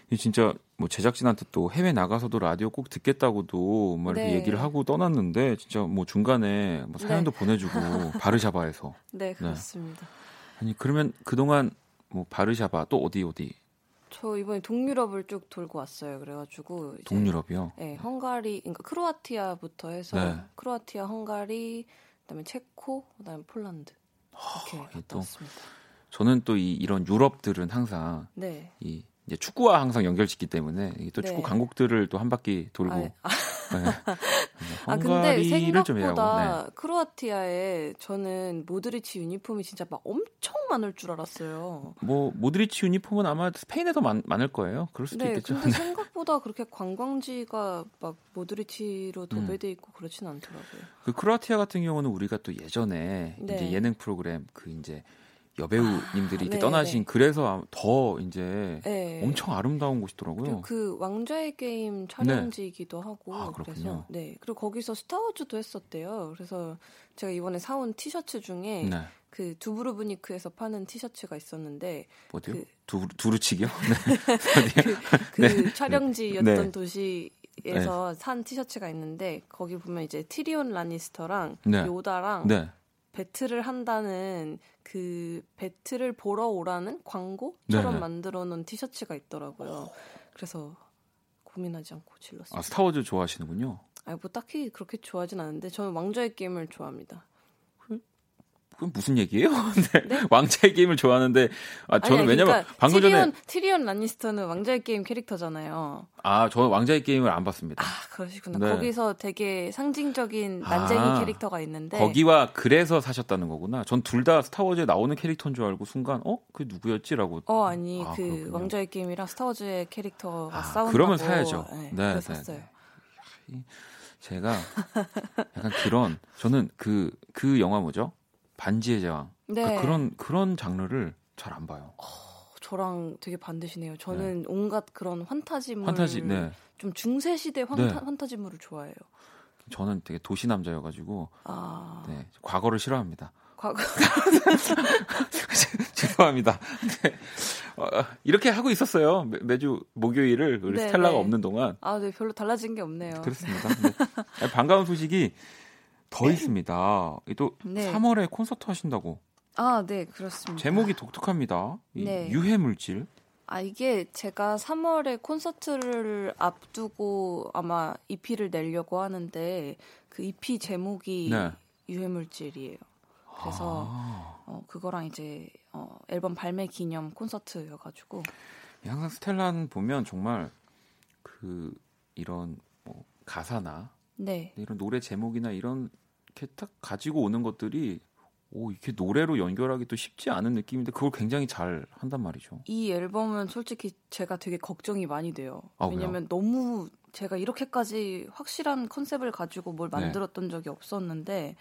이 진짜 뭐 제작진한테 또 해외 나가서도 라디오 꼭 듣겠다고도 막 이렇게 네. 얘기를 하고 떠났는데 진짜 뭐 중간에 뭐 사연도 보내주고 바르샤바에서 네, 그렇습니다. 아니 그러면 그동안 뭐 바르샤바 또 어디 어디 저 이번에 동유럽을 쭉 돌고 왔어요. 그래가지고 동유럽이요? 네, 헝가리, 그러니까 크로아티아부터 해서 네. 크로아티아, 헝가리, 그다음에 체코, 그다음에 폴란드 이렇게 갔다 또 왔습니다. 저는 또 이 이런 유럽들은 항상 네. 이 이제 축구와 항상 연결짓기 때문에 이또 네. 축구 강국들을 또 한 바퀴 돌고 아, 아, 네. 아 근데 생각보다 네. 크로아티아에 저는 모드리치 유니폼이 진짜 막 엄청 많을 줄 알았어요. 뭐 모드리치 유니폼은 아마 스페인에도 많, 많을 거예요. 그럴 수도 네, 있겠죠. 근데 생각보다 그렇게 관광지가 막 모드리치로 음. 도배돼 있고 그렇진 않더라고요. 그 크로아티아 같은 경우는 우리가 또 예전에 네. 이제 예능 프로그램 그 이제 여배우님들이 이렇게 네, 떠나신 네. 그래서 더 이제 네. 엄청 아름다운 곳이더라고요. 그 왕좌의 게임 촬영지이기도 하고 아, 그렇군요. 그래서 네 그리고 거기서 스타워즈도 했었대요. 그래서 제가 이번에 사온 티셔츠 중에 네. 그 두브르브니크에서 파는 티셔츠가 있었는데 어디요? 그- 두 두루치기요? 네. 그 네. 촬영지였던 네. 도시 에서 산 티셔츠가 있는데 거기 보면 이제 티리온 라니스터랑 네. 요다랑 네. 배틀을 한다는 그 배틀을 보러 오라는 광고처럼 네네. 만들어 놓은 티셔츠가 있더라고요. 그래서 고민하지 않고 질렀어요. 아 스타워즈 좋아하시는군요. 아니 뭐 딱히 그렇게 좋아하진 않는데 저는 왕좌의 게임을 좋아합니다. 그건 무슨 얘기예요? 네. 네? 왕자의 게임을 좋아하는데 아 저는 아니, 왜냐면 그러니까 방금 티리온, 전에 티리온 라니스터는 왕좌의 게임 캐릭터잖아요. 아 저는 왕자의 게임을 안 봤습니다. 아 그러시구나. 네. 거기서 되게 상징적인 난쟁이 아, 캐릭터가 있는데 거기와 그래서 사셨다는 거구나. 전 둘 다 스타워즈에 나오는 캐릭터인 줄 알고 순간 어? 그 누구였지라고. 어 아니 아, 그 그렇군요. 왕좌의 게임이랑 스타워즈의 캐릭터가 아, 싸운다고 그러면 사야죠. 네, 네, 네, 샀어요. 네. 제가 약간 그런 저는 그그 영화 뭐죠? 반지의 제왕. 네. 그러니까 그런 그런 장르를 잘 안 봐요. 저랑 되게 반대시네요. 저는 온갖 그런 환타지물, 판타지. 네. 좀 중세 시대 환타, 네. 환타지물을 좋아해요. 저는 되게 도시 남자여가지고 아, 네, 과거를 싫어합니다. 과거 죄송합니다. 네. 어, 이렇게 하고 있었어요. 매, 매주 목요일을 우리 네, 스텔라가 네. 없는 동안 아, 네, 별로 달라진 게 없네요. 그렇습니다. 네. 반가운 소식이 더 있습니다. 이또 네. 3월에 콘서트 하신다고 아, 네, 그렇습니다. 제목이 독특합니다. 이 네. 유해 물질. 아, 이게 제가 3월에 콘서트를 앞두고 아마 EP를 내려고 하는데 그 EP 제목이 네. 유해 물질이에요. 그래서 아, 어, 그거랑 이제 어, 앨범 발매 기념 콘서트여가지고 항상 스텔란 보면 정말 그 이런 뭐 가사나 네, 이런 노래 제목이나 이런 이렇게 딱 가지고 오는 것들이 오 이렇게 노래로 연결하기 또 쉽지 않은 느낌인데 그걸 굉장히 잘 한단 말이죠. 이 앨범은 솔직히 제가 되게 걱정이 많이 돼요. 아? 왜냐면 너무 제가 이렇게까지 확실한 컨셉을 가지고 뭘 네. 만들었던 적이 없었는데,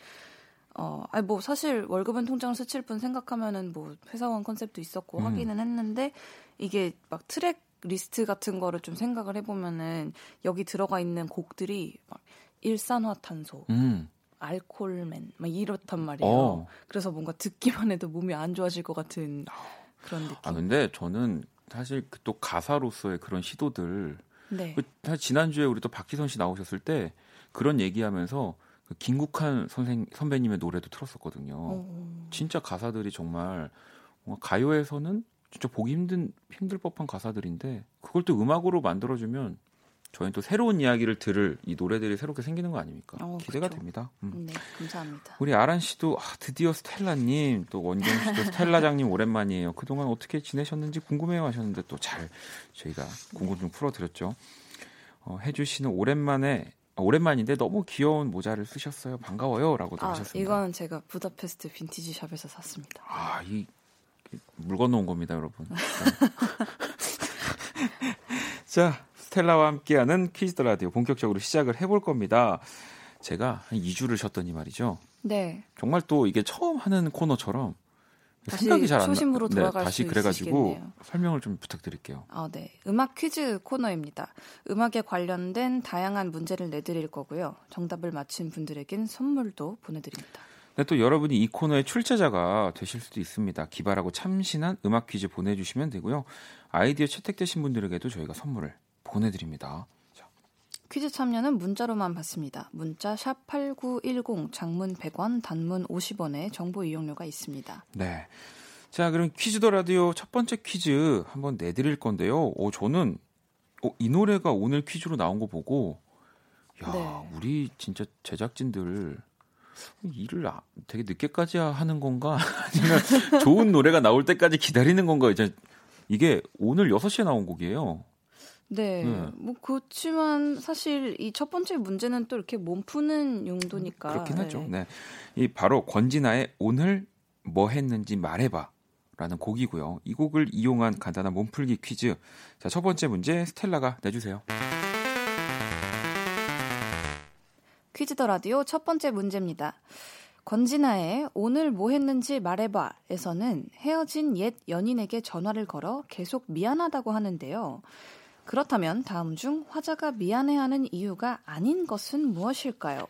어, 아니 뭐 사실 월급은 통장을 스칠 뿐 생각하면은 뭐 회사원 컨셉도 있었고 음. 하기는 했는데 이게 막 트랙 리스트 같은 거를 좀 생각을 해보면은 여기 들어가 있는 곡들이 막 일산화탄소, 음. 알콜맨 막 이렇단 말이에요. 어. 그래서 뭔가 듣기만 해도 몸이 안 좋아질 것 같은 그런 느낌. 아 근데 저는 사실 그또 가사로서의 그런 시도들 네. 그 사실 지난주에 우리 또 박희선 씨 나오셨을 때 그런 얘기하면서 그 김국한 선생 선배님의 노래도 틀었었거든요. 어. 진짜 가사들이 정말 가요에서는 진짜 보기 힘든 힘들 법한 가사들인데 그걸 또 음악으로 만들어주면 저희는 또 새로운 이야기를 들을 이 노래들이 새롭게 생기는 거 아닙니까? 어, 기대가 그쵸. 됩니다. 음. 네, 감사합니다. 우리 아란 씨도 아, 드디어 스텔라님 또 원경 씨도 스텔라장님 오랜만이에요. 그동안 어떻게 지내셨는지 궁금해요 하셨는데 또 잘 저희가 궁금증 풀어드렸죠. 어, 혜주 씨는 오랜만에 아, 오랜만인데 너무 귀여운 모자를 쓰셨어요. 반가워요라고도 아, 하셨습니다. 이건 제가 부다페스트 빈티지 샵에서 샀습니다. 아, 이, 이 물건 놓은 겁니다, 여러분. 네. 자, 스텔라와 함께하는 퀴즈 더 라디오 본격적으로 시작을 해볼 겁니다. 제가 한 2주를 쉬었더니 말이죠. 네. 정말 또 이게 처음 하는 코너처럼 다시 생각이 잘안 나. 초심으로 돌아갈 다시 수 그래가지고 있으시겠네요. 설명을 좀 부탁드릴게요. 아, 네. 음악 퀴즈 코너입니다. 음악에 관련된 다양한 문제를 내드릴 거고요. 정답을 맞힌 분들에겐 선물도 보내드립니다. 네, 또 여러분이 이 코너의 출제자가 되실 수도 있습니다. 기발하고 참신한 음악 퀴즈 보내주시면 되고요. 아이디어 채택되신 분들에게도 저희가 선물을 보내드립니다. 자, 퀴즈 참여는 문자로만 받습니다. 문자 샵8910 장문 100원 단문 50원의 정보 이용료가 있습니다. 네. 자, 그럼 퀴즈더 라디오 첫 번째 퀴즈 한번 내드릴 건데요. 오, 저는 어, 이 노래가 오늘 퀴즈로 나온 거 보고, 야, 네. 우리 진짜 제작진들 일을 아- 되게 늦게까지 하는 건가? 아니면 좋은 노래가 나올 때까지 기다리는 건가? 이제 이게 오늘 6시에 나온 곡이에요. 네, 네. 뭐 그렇지만 사실 이 첫 번째 문제는 또 이렇게 몸 푸는 용도니까 그렇긴 네. 하죠. 네. 이 바로 권진아의 오늘 뭐 했는지 말해봐. 라는 곡이고요. 이 곡을 이용한 간단한 몸풀기 퀴즈. 자, 첫 번째 문제 스텔라가 내주세요. 퀴즈 더 라디오 첫 번째 문제입니다. 권진아의 오늘 뭐 했는지 말해봐 에서는 헤어진 옛 연인에게 전화를 걸어 계속 미안하다고 하는데요. 그렇다면 다음 중 화자가 미안해하는 이유가 아닌 것은 무엇일까요?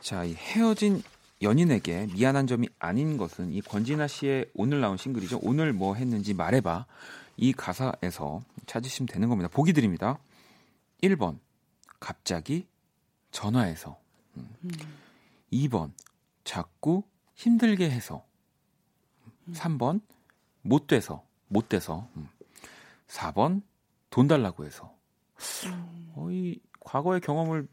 자, 이 헤어진 연인에게 미안한 점이 아닌 것은 이 권진아 씨의 오늘 나온 싱글이죠. 오늘 뭐 했는지 말해봐. 이 가사에서 찾으시면 되는 겁니다. 보기 드립니다. 1번, 갑자기 전화해서. 음. 2번, 자꾸 힘들게 해서. 3번, 못 돼서. 못 돼서. 음. 4번, 돈 달라고 해서. 어, 이 과거의 경험을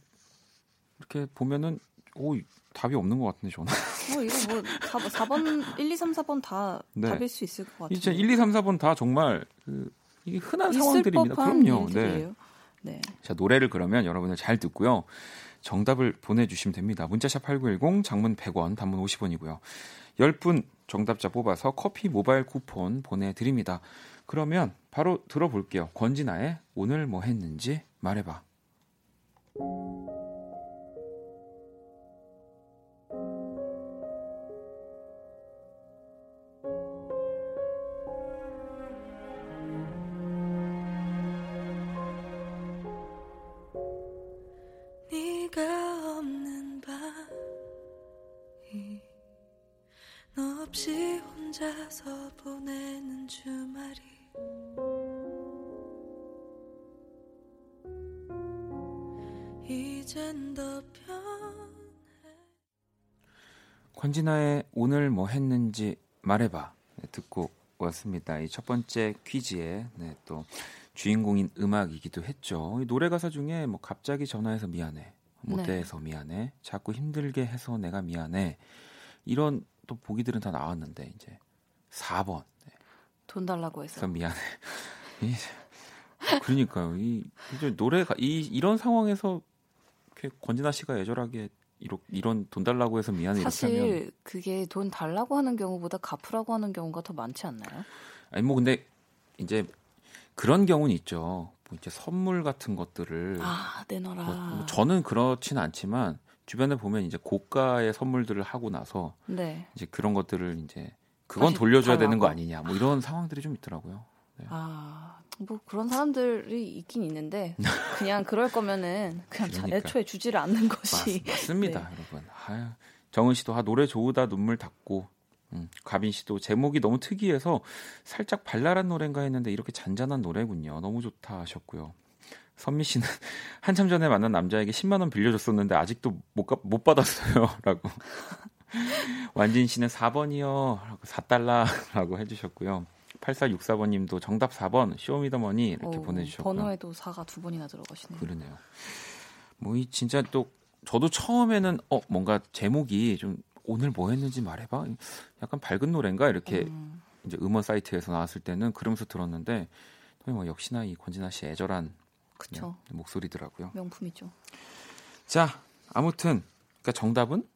이렇게 보면은 오, 답이 없는 것 같은데 저는. 뭐 이거 뭐 4, 번 1, 2, 3, 4번 다 네. 답일 수 있을 것 같아요. 1, 2, 3, 4번 다 정말 그 이게 흔한 상황들입니다. 그럼요. 네. 일들이에요. 네. 자, 노래를 그러면 여러분들 잘 듣고요. 정답을 보내주시면 됩니다. 문자샵 8910, 장문 100원, 단문 50원이고요. 10분 정답자 뽑아서 커피 모바일 쿠폰 보내드립니다. 그러면 바로 들어볼게요. 권진아의 오늘 뭐 했는지 말해봐. 권진아의 오늘 뭐 했는지 말해봐 네, 듣고 왔습니다. 이 첫 번째 퀴즈의 네, 또 주인공인 음악이기도 했죠. 이 노래 가사 중에 뭐 갑자기 전화해서 미안해, 못 네. 대해서 미안해, 자꾸 힘들게 해서 내가 미안해 이런 또 보기들은 다 나왔는데 이제 4번 돈 달라고 해서. 미안해. 이, 그러니까요. 이 노래가 이 이런 상황에서 이렇게 권진아 씨가 애절하게 이런 이런 돈 달라고 해서 미안해 이렇게 하면 사실 그게 돈 달라고 하는 경우보다 갚으라고 하는 경우가 더 많지 않나요? 아니 뭐 근데 이제 그런 경우는 있죠. 뭐 이제 선물 같은 것들을 아 내놔라. 뭐, 뭐 저는 그렇지는 않지만 주변에 보면 이제 고가의 선물들을 하고 나서 네. 이제 그런 것들을 이제 그건 돌려줘야 되는 거 달라고. 아니냐 뭐 이런 상황들이 좀 있더라고요. 아, 뭐 그런 사람들이 있긴 있는데 그냥 그럴 거면은 그냥 자, 그러니까. 애초에 주지를 않는 것이 맞, 습니다 네. 여러분. 아유, 정은 씨도 아, 노래 좋으다 눈물 닦고. 음, 가빈 씨도 제목이 너무 특이해서 살짝 발랄한 노래인가 했는데 이렇게 잔잔한 노래군요. 너무 좋다 하셨고요. 선미 씨는 한참 전에 만난 남자에게 10만 원 빌려줬었는데 아직도 못, 가- 못 받았어요라고. 완진 씨는 4번이요. 라고 4달러라고 해 주셨고요. 8464번 님도 정답 4번 쇼미더머니 이렇게 어, 보내주셨고요. 번호에도 4가 두 번이나 들어가시네요. 그러네요. 뭐 이 진짜 또 저도 처음에는 어 뭔가 제목이 좀 오늘 뭐 했는지 말해봐. 약간 밝은 노래인가 이렇게 음, 이제 음원 사이트에서 나왔을 때는 그러면서 들었는데 또뭐 역시나 이 권진아 씨 애절한 그쵸. 네, 목소리더라고요. 명품이죠. 자 아무튼 그러니까 정답은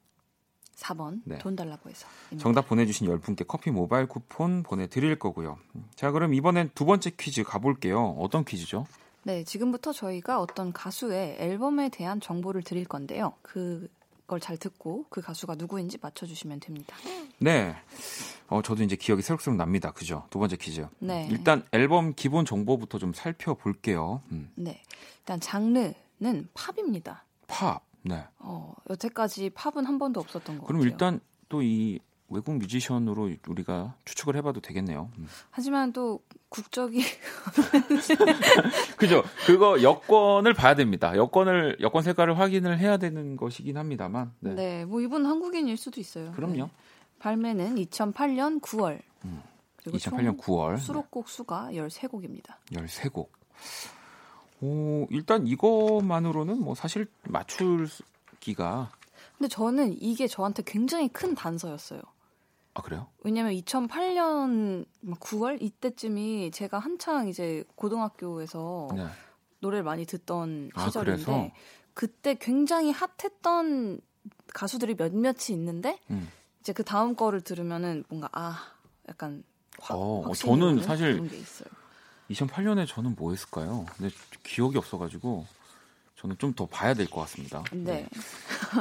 4번 네. 돈 달라고 해서. 정답 보내주신 10분께 커피 모바일 쿠폰 보내드릴 거고요. 자 그럼 이번엔 두 번째 퀴즈 가볼게요. 어떤 퀴즈죠? 네, 지금부터 저희가 어떤 가수의 앨범에 대한 정보를 드릴 건데요. 그걸 잘 듣고 그 가수가 누구인지 맞춰주시면 됩니다. 네. 어, 저도 이제 기억이 새록새록 납니다. 그죠? 두 번째 퀴즈. 네. 일단 앨범 기본 정보부터 좀 살펴볼게요. 음, 네, 일단 장르는 팝입니다. 팝. 네. 어, 여태까지 팝은 한 번도 없었던 것 그럼 같아요. 일단 또 이 외국 뮤지션으로 우리가 추측을 해봐도 되겠네요. 음. 하지만 또 국적이 그죠? 그거 여권을 봐야 됩니다. 여권을 여권 색깔을 확인을 해야 되는 것이긴 합니다만. 네. 네, 뭐 이분 한국인일 수도 있어요. 그럼요. 네. 발매는 2008년 9월. 그리고 2008년 9월 수록곡 수가 13곡입니다. 13곡. 오, 일단 이것만으로는 뭐 사실 맞출기가 근데 저는 이게 저한테 굉장히 큰 단서였어요. 아 그래요? 왜냐면 2008년 9월 이때쯤이 제가 한창 이제 고등학교에서 네. 노래를 많이 듣던 아, 시절인데 그래서? 그때 굉장히 핫했던 가수들이 몇몇이 있는데 음. 이제 그 다음 거를 들으면은 뭔가 아 약간 확, 어, 확신이 저는 사실 그런 게 있어요. 2008년에 저는 뭐 했을까요? 근데 기억이 없어가지고 저는 좀 더 봐야 될 것 같습니다. 네.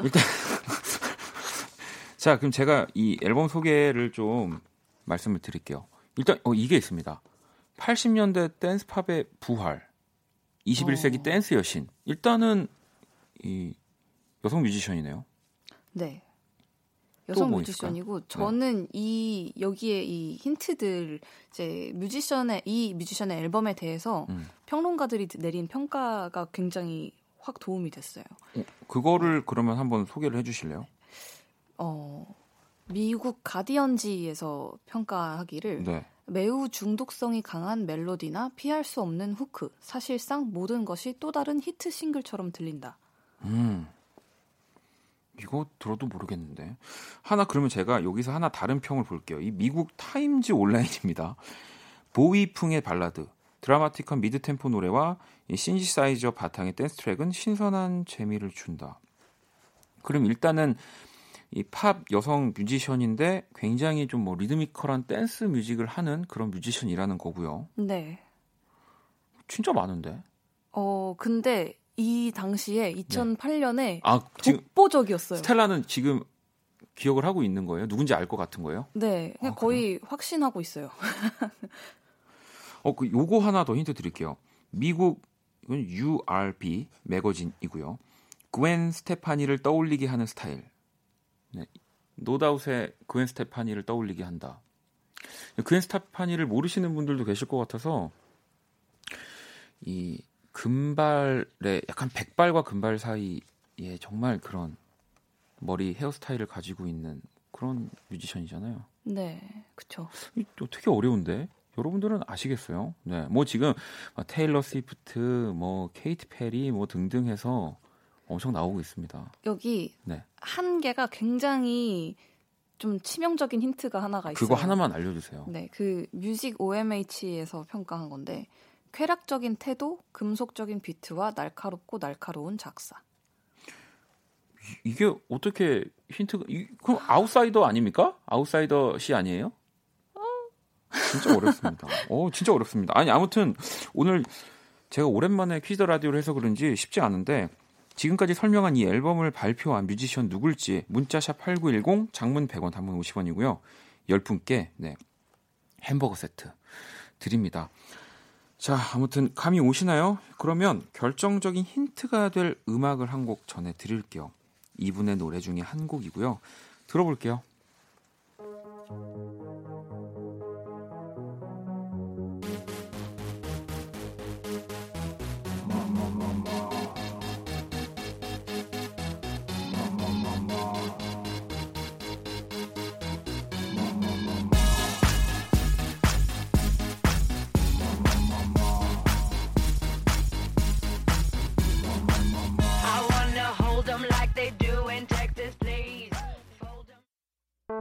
일단 자 그럼 제가 이 앨범 소개를 좀 말씀을 드릴게요. 일단 어, 이게 있습니다. 80년대 댄스 팝의 부활, 21세기 어. 댄스 여신. 일단은 이 여성 뮤지션이네요. 네. 여성 뭐 뮤지션이고 저는 이 여기에 이 힌트들 이제 뮤지션의 이 뮤지션의 앨범에 대해서 음. 평론가들이 내린 평가가 굉장히 확 도움이 됐어요. 어, 그거를 그러면 한번 소개를 해주실래요? 어, 미국 가디언지에서 평가하기를 네. 매우 중독성이 강한 멜로디나 피할 수 없는 후크, 사실상 모든 것이 또 다른 히트 싱글처럼 들린다. 음. 이거 들어도 모르겠는데. 하나 그러면 제가 여기서 하나 다른 평을 볼게요. 이 미국 타임즈 온라인입니다. 보위풍의 발라드, 드라마틱한 mid tempo 노래와 이 신시사이저 바탕의 댄스 트랙은 신선한 재미를 준다. 그럼 일단은 이 팝 여성 뮤지션인데 굉장히 좀 뭐 리드미컬한 댄스 뮤직을 하는 그런 뮤지션이라는 거고요. 네. 진짜 많은데. 어, 근데 이 당시에 2008년에 아 지금 독보적이었어요. 스텔라는 지금 기억을 하고 있는 거예요? 누군지 알 것 같은 거예요? 네, 그냥 아, 거의 확신하고 있어요. 어, 그 요거 하나 더 힌트 드릴게요. 미국 이건 URB 매거진이고요. 그웬 스테파니를 떠올리게 하는 스타일. 네. 노다웃의 그웬 스테파니를 떠올리게 한다. 그웬 스테파니를 모르시는 분들도 계실 것 같아서 이 금발의 약간 백발과 금발 사이에 정말 그런 머리 헤어스타일을 가지고 있는 그런 뮤지션이잖아요. 네, 또 되게 어려운데 여러분들은 아시겠어요? 네, 뭐 지금 막 테일러 스위프트, 뭐 케이티 페리, 뭐 등등 해서 엄청 나오고 있습니다. 여기 네, 한 개가 굉장히 좀 치명적인 힌트가 하나가 있어요. 그거 하나만 알려주세요. 네, 그 뮤직 OMH에서 평가한 건데 쾌락적인 태도, 금속적인 비트와 날카롭고 날카로운 작사. 이- 이게 어떻게 힌트가? 이, 그럼 아웃사이더 아닙니까? 아웃사이더 씨 아니에요? 진짜 어렵습니다. 어, 진짜 어렵습니다. 아니 아무튼 오늘 제가 오랜만에 퀴즈 라디오를 해서 그런지 쉽지 않은데 지금까지 설명한 이 앨범을 발표한 뮤지션 누굴지 문자샵 8910 장문 100원 단문 50원이고요. 10분께 네. 햄버거 세트 드립니다. 자, 아무튼 감이 오시나요? 그러면 결정적인 힌트가 될 음악을 한 곡 전해 드릴게요. 이분의 노래 중에 한 곡이고요. 들어볼게요.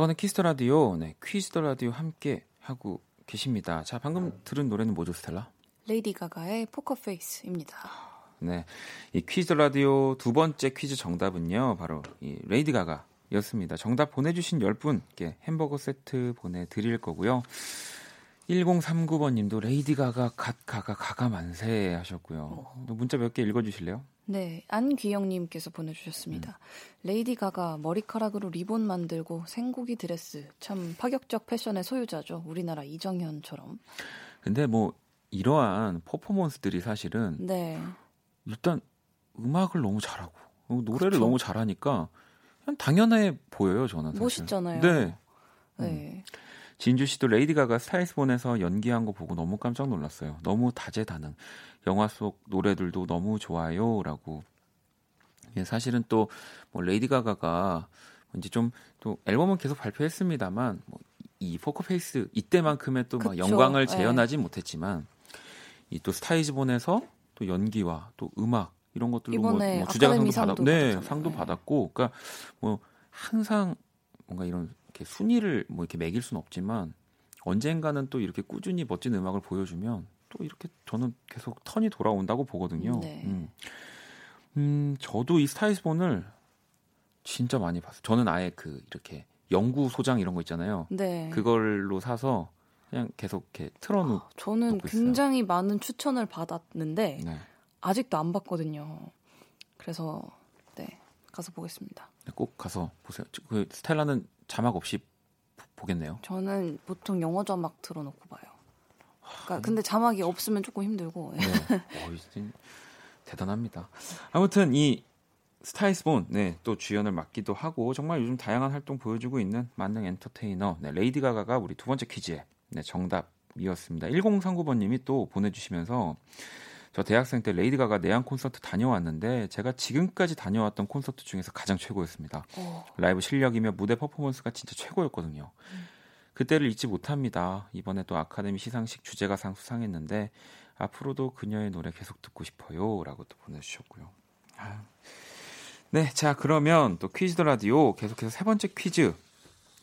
박원의 키스 더 라디오, 네, 퀴즈 더 라디오 함께 하고 계십니다. 자, 방금 들은 노래는 뭐죠, 스텔라? 레이디 가가의 Poker Face입니다. 네, 이 퀴즈 라디오 두 번째 퀴즈 정답은요, 바로 이 레이디 가가 였습니다. 정답 보내주신 10분께 햄버거 세트 보내드릴 거고요. 1039번님도 레이디 가가 God 가가 가가 만세 하셨고요. 또 문자 몇 개 읽어주실래요? 네, 안귀영님께서 보내주셨습니다. 레이디 가가 머리카락으로 리본 만들고 생고기 드레스 참 파격적 패션의 소유자죠. 우리나라 이정현처럼. 근데 뭐 이러한 퍼포먼스들이 사실은 네, 일단 음악을 너무 잘하고 어, 노래를 그쵸. 너무 잘하니까 그냥 당연해 보여요 저는 사실. 멋있잖아요. 네. 네, 진주 씨도 레이디 가가 Star Is Born에서 연기한 거 보고 너무 깜짝 놀랐어요. 너무 다재다능. 영화 속 노래들도 너무 좋아요라고. 예, 사실은 또 뭐 레이디 가가가 이제 좀 또 앨범은 계속 발표했습니다만 뭐 이 Poker Face 이때만큼의 또 막. 영광을 네. 재현하진 못했지만 이 또 Star Is Born에서 또 연기와 또 음악 이런 것들로 뭐, 뭐 주제가상도 아카데미 받았 상도 네. 상도 네. 받았고 그러니까 뭐 항상 뭔가 이런 이렇게 순위를 뭐 이렇게 매길 수는 없지만 언젠가는 또 이렇게 꾸준히 멋진 음악을 보여주면 또 이렇게 저는 계속 턴이 돌아온다고 보거든요. 네. 음. 음, 저도 이 스타이스본을 진짜 많이 봤어요. 저는 아예 그 이렇게 연구 소장 이런 거 있잖아요. 네. 그걸로 사서 그냥 계속 이렇게 틀어놓고 저는 듣고 있어요. 굉장히 많은 추천을 받았는데 네. 아직도 안 봤거든요. 그래서 네 가서 보겠습니다. 꼭 가서 보세요. 저- 그 스텔라는 자막 없이 보- 보겠네요. 저는 보통 영어 자막 틀어놓고 봐요. 그러니까 근데 자막이 없으면 조금 힘들고 네. 어, 대단합니다. 아무튼 이 Star Is Born 네, 또 주연을 맡기도 하고 정말 요즘 다양한 활동 보여주고 있는 만능 엔터테이너 네, 레이디 가가가 우리 두 번째 퀴즈에 네, 정답이었습니다. 1039번님이 또 보내주시면서 저 대학생 때 레이디 가가 내한 콘서트 다녀왔는데 제가 지금까지 다녀왔던 콘서트 중에서 가장 최고였습니다. 어, 라이브 실력이며 무대 퍼포먼스가 진짜 최고였거든요. 그때를 잊지 못합니다. 이번에 또 아카데미 시상식 주제가상 수상했는데 앞으로도 그녀의 노래 계속 듣고 싶어요라고 또 보내주셨고요. 아. 네, 자 그러면 또 퀴즈 더 라디오 계속해서 세 번째 퀴즈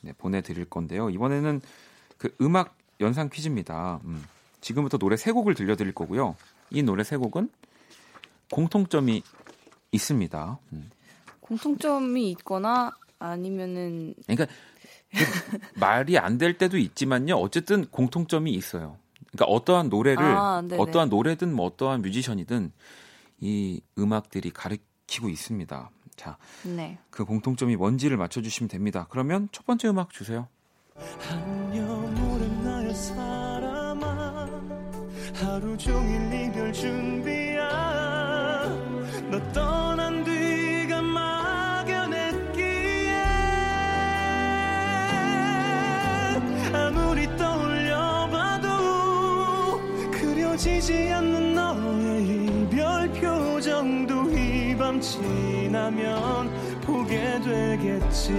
네, 보내드릴 건데요. 이번에는 그 음악 연상 퀴즈입니다. 음, 지금부터 노래 세 곡을 들려드릴 거고요. 이 노래 세 곡은 공통점이 있습니다. 음. 공통점이 있거나 아니면은 그러니까 말이 안 될 때도 있지만요. 어쨌든 공통점이 있어요. 그러니까 어떠한 노래를 아. 어떠한 노래든 뭐 어떠한 뮤지션이든 이 음악들이 가리키고 있습니다. 자, 네. 그 공통점이 뭔지를 맞춰주시면 됩니다. 그러면 첫 번째 음악 주세요. 하루 종일 이별 준비야 너 떠난 뒤가 막연했기에 아무리 떠올려봐도 그려지지 않는 너의 이별 표정도 이 밤 지나면 보게 되겠지.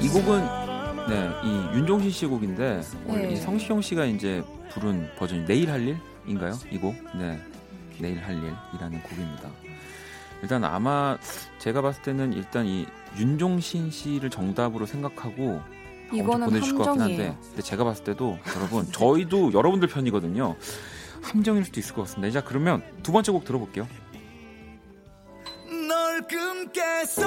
이 곡은 네, 이 윤종신 씨 곡인데 원래 네. 이 성시경 씨가 이제 부른 버전이 내일 할 일인가요? 이 곡? 네. 내일 할 일이라는 곡입니다. 일단 아마 제가 봤을 때는 일단 이 윤종신 씨를 정답으로 생각하고 이거는 먼저 보내주실 것 같긴 함정이에요. 한데 근데 제가 봤을 때도 여러분 저희도 여러분들 편이거든요. 함정일 수도 있을 것 같습니다. 자 그러면 두 번째 곡 들어볼게요. 널 끊겠어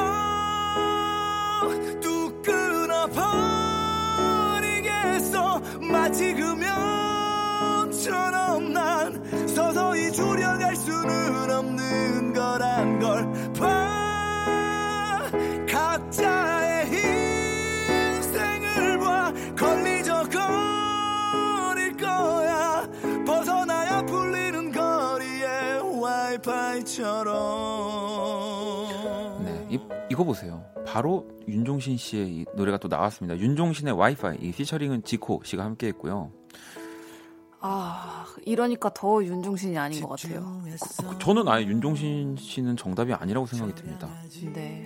뚝 끊어버 리겠어 마치 금연처럼 난 서서히 줄여갈 수는 없는 거란 걸 봐. 각자의 인생을 봐. 걸리적 거릴 거야. 벗어나야 풀리는 거리에 와이파이처럼. 네, 이, 이거 보세요. 바로 윤종신 씨의 이 노래가 또 나왔습니다. 윤종신의 와이파이, 이 피처링은 지코 씨가 함께했고요. 아, 이러니까 더 윤종신이 아닌 것 같아요. 그- 저는 아예 윤종신 씨는 정답이 아니라고 생각이 듭니다. 네.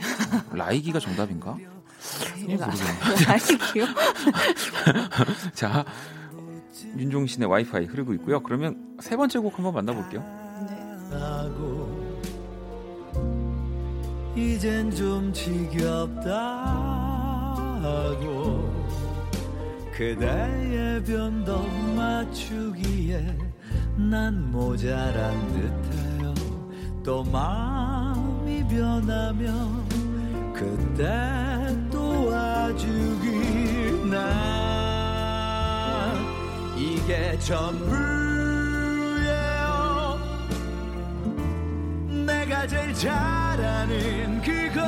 라이기가 정답인가? 알게요. 자, 윤종신의 와이파이 흐르고 있고요. 그러면 세 번째 곡 한번 만나볼게요. 하고 이젠 좀 지겹다 하고 그대의 변덕 맞추기에 난 모자란 듯해요. 또 마음이 변하면 그때 또 와주길 난 이게 전부 내가 제일 잘하는 그거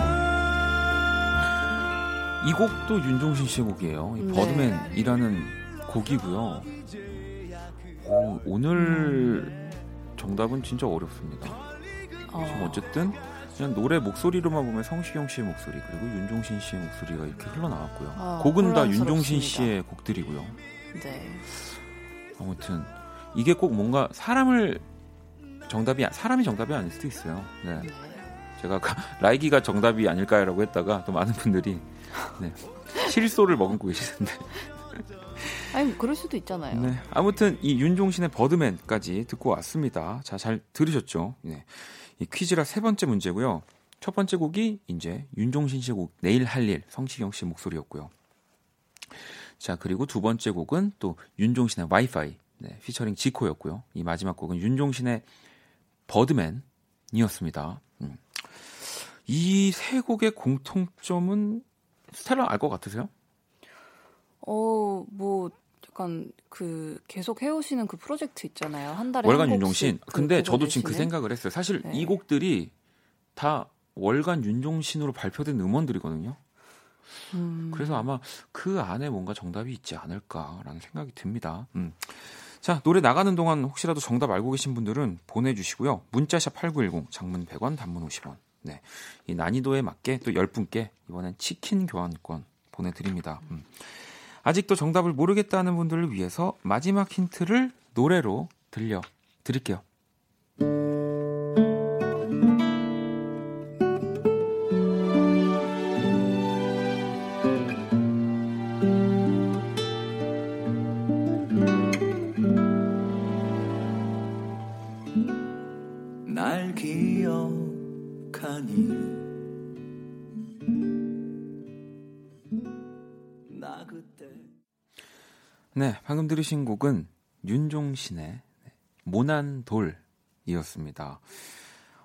이 곡도 윤종신 씨의 곡이에요. 이 네. 버드맨이라는 곡이고요. 오, 오늘 정답은 진짜 어렵습니다. 지금 어, 어쨌든 그냥 노래 목소리로만 보면 성시경 씨의 목소리 그리고 윤종신 씨의 목소리가 이렇게 흘러나왔고요. 아, 곡은 다. 윤종신 씨의 곡들이고요. 네. 아무튼 이게 꼭 뭔가 사람을 정답이 사람이 정답이 아닐 수도 있어요. 네. 제가 아까 라이기가 정답이 아닐까요라고 했다가 또 많은 분들이 네. 실소를 머금고 계시는데. 아니, 그럴 수도 있잖아요. 네. 아무튼 이 윤종신의 버드맨까지 듣고 왔습니다. 자, 잘 들으셨죠? 네. 이 퀴즈라 세 번째 문제고요. 첫 번째 곡이 이제 윤종신 씨의 곡 내일 할 일 성시경 씨 목소리였고요. 자, 그리고 두 번째 곡은 또 윤종신의 와이파이 네, 피처링 지코였고요. 이 마지막 곡은 윤종신의 버드맨이었습니다. 음. 이세 곡의 공통점은 스텔라 알 것 같으세요? 어, 뭐, 약간 그 계속 해오시는 그 프로젝트 있잖아요. 한 달에 월간 한 윤종신. 그 근데 저도 지금 그 내시는. 생각을 했어요. 사실 네. 이 곡들이 다 월간 윤종신으로 발표된 음원들이거든요. 음, 그래서 아마 그 안에 뭔가 정답이 있지 않을까라는 생각이 듭니다. 음. 자, 노래 나가는 동안 혹시라도 정답 알고 계신 분들은 보내주시고요. 문자샵 8910, 장문 100원, 단문 50원. 네. 이 난이도에 맞게 또 10분께 이번엔 치킨 교환권 보내드립니다. 음. 아직도 정답을 모르겠다는 분들을 위해서 마지막 힌트를 노래로 들려 드릴게요. 방금 들으신 곡은 윤종신의 모난 돌이었습니다.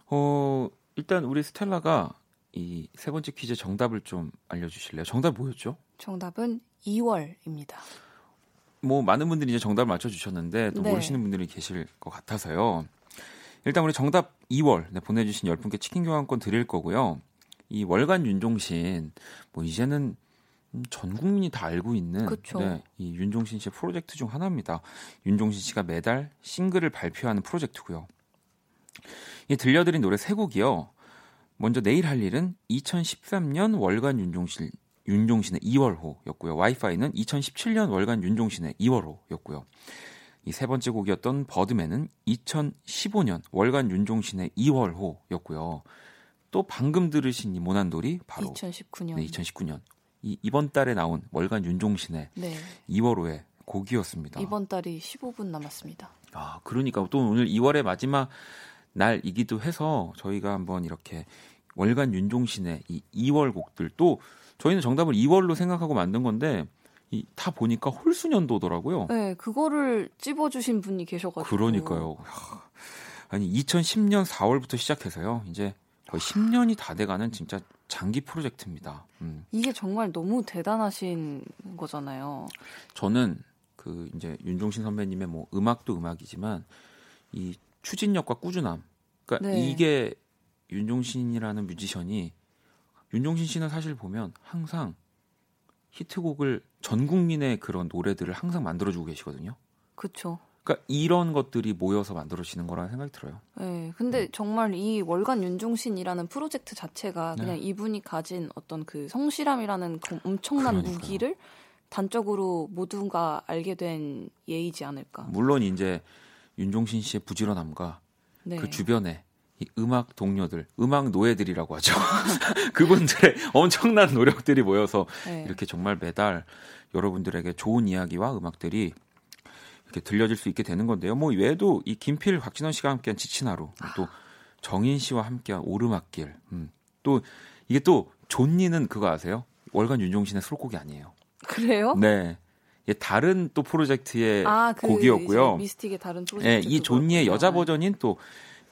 어, 일단 우리 스텔라가 이 세 번째 퀴즈 정답을 좀 알려주실래요? 정답 뭐였죠? 정답은 2월입니다. 뭐 많은 분들이 이제 정답을 맞춰주셨는데 또 네. 모르시는 분들이 계실 것 같아서요. 일단 우리 정답 2월 네, 보내주신 10분께 치킨 교환권 드릴 거고요. 이 월간 윤종신 뭐 이제는 음, 전 국민이 다 알고 있는. 네, 이 윤종신 씨의 프로젝트 중 하나입니다. 윤종신 씨가 매달 싱글을 발표하는 프로젝트고요. 이 들려드린 노래 세 곡이요. 먼저 내일 할 일은 2013년 월간 윤종신 윤종신의 2월호였고요. 와이파이는 2017년 월간 윤종신의 2월호였고요. 이 세 번째 곡이었던 버드맨은 2015년 월간 윤종신의 2월호였고요. 또 방금 들으신 이 모난돌이 바로 2019년. 네, 2019년 이, 이번 달에 나온 월간 윤종신의 네. 2월호의 곡이었습니다. 이번 달이 15분 남았습니다. 아, 그러니까 또 오늘 2월의 마지막 날이기도 해서 저희가 한번 이렇게 월간 윤종신의 이 2월 곡들 또 저희는 정답을 2월로 생각하고 만든 건데 이, 다 보니까 홀수년도더라고요. 네, 그거를 찝어주신 분이 계셔가지고. 그러니까요. 하, 아니 2010년 4월부터 시작해서요. 이제 거의 10년이 다 돼가는 진짜 장기 프로젝트입니다. 음. 이게 정말 너무 대단하신 거잖아요. 저는 그 이제 윤종신 선배님의 뭐 음악도 음악이지만 이 추진력과 꾸준함. 그러니까 네. 이게 윤종신이라는 뮤지션이 윤종신 씨는 사실 보면 항상 히트곡을 전 국민의 그런 노래들을 항상 만들어주고 계시거든요. 그쵸. 그러니까 이런 것들이 모여서 만들어지는 거라는 생각이 들어요. 네, 근데 정말 이 월간 윤종신이라는 프로젝트 자체가 네. 그냥 이분이 가진 어떤 그 성실함이라는 그 엄청난 그러니까요. 무기를 단적으로 모두가 알게 된 예이지 않을까. 물론 이제 윤종신 씨의 부지런함과 네. 그 주변에 이 음악 동료들, 음악 노예들이라고 하죠. 그분들의 엄청난 노력들이 모여서 네. 이렇게 정말 매달 여러분들에게 좋은 이야기와 음악들이 이렇게 들려질 수 있게 되는 건데요. 뭐 외에도 이 김필, 박진원 씨가 함께한 지친 하루, 또 정인 씨와 함께한 오르막길, 음. 또 이게 또 존니는 그거 아세요? 월간 윤종신의 수록곡이 아니에요. 그래요? 네, 이게 다른 또 프로젝트의 아, 그 곡이었고요. 미스틱의 다른 프로젝트. 예, 이 존니의. 여자 버전인 또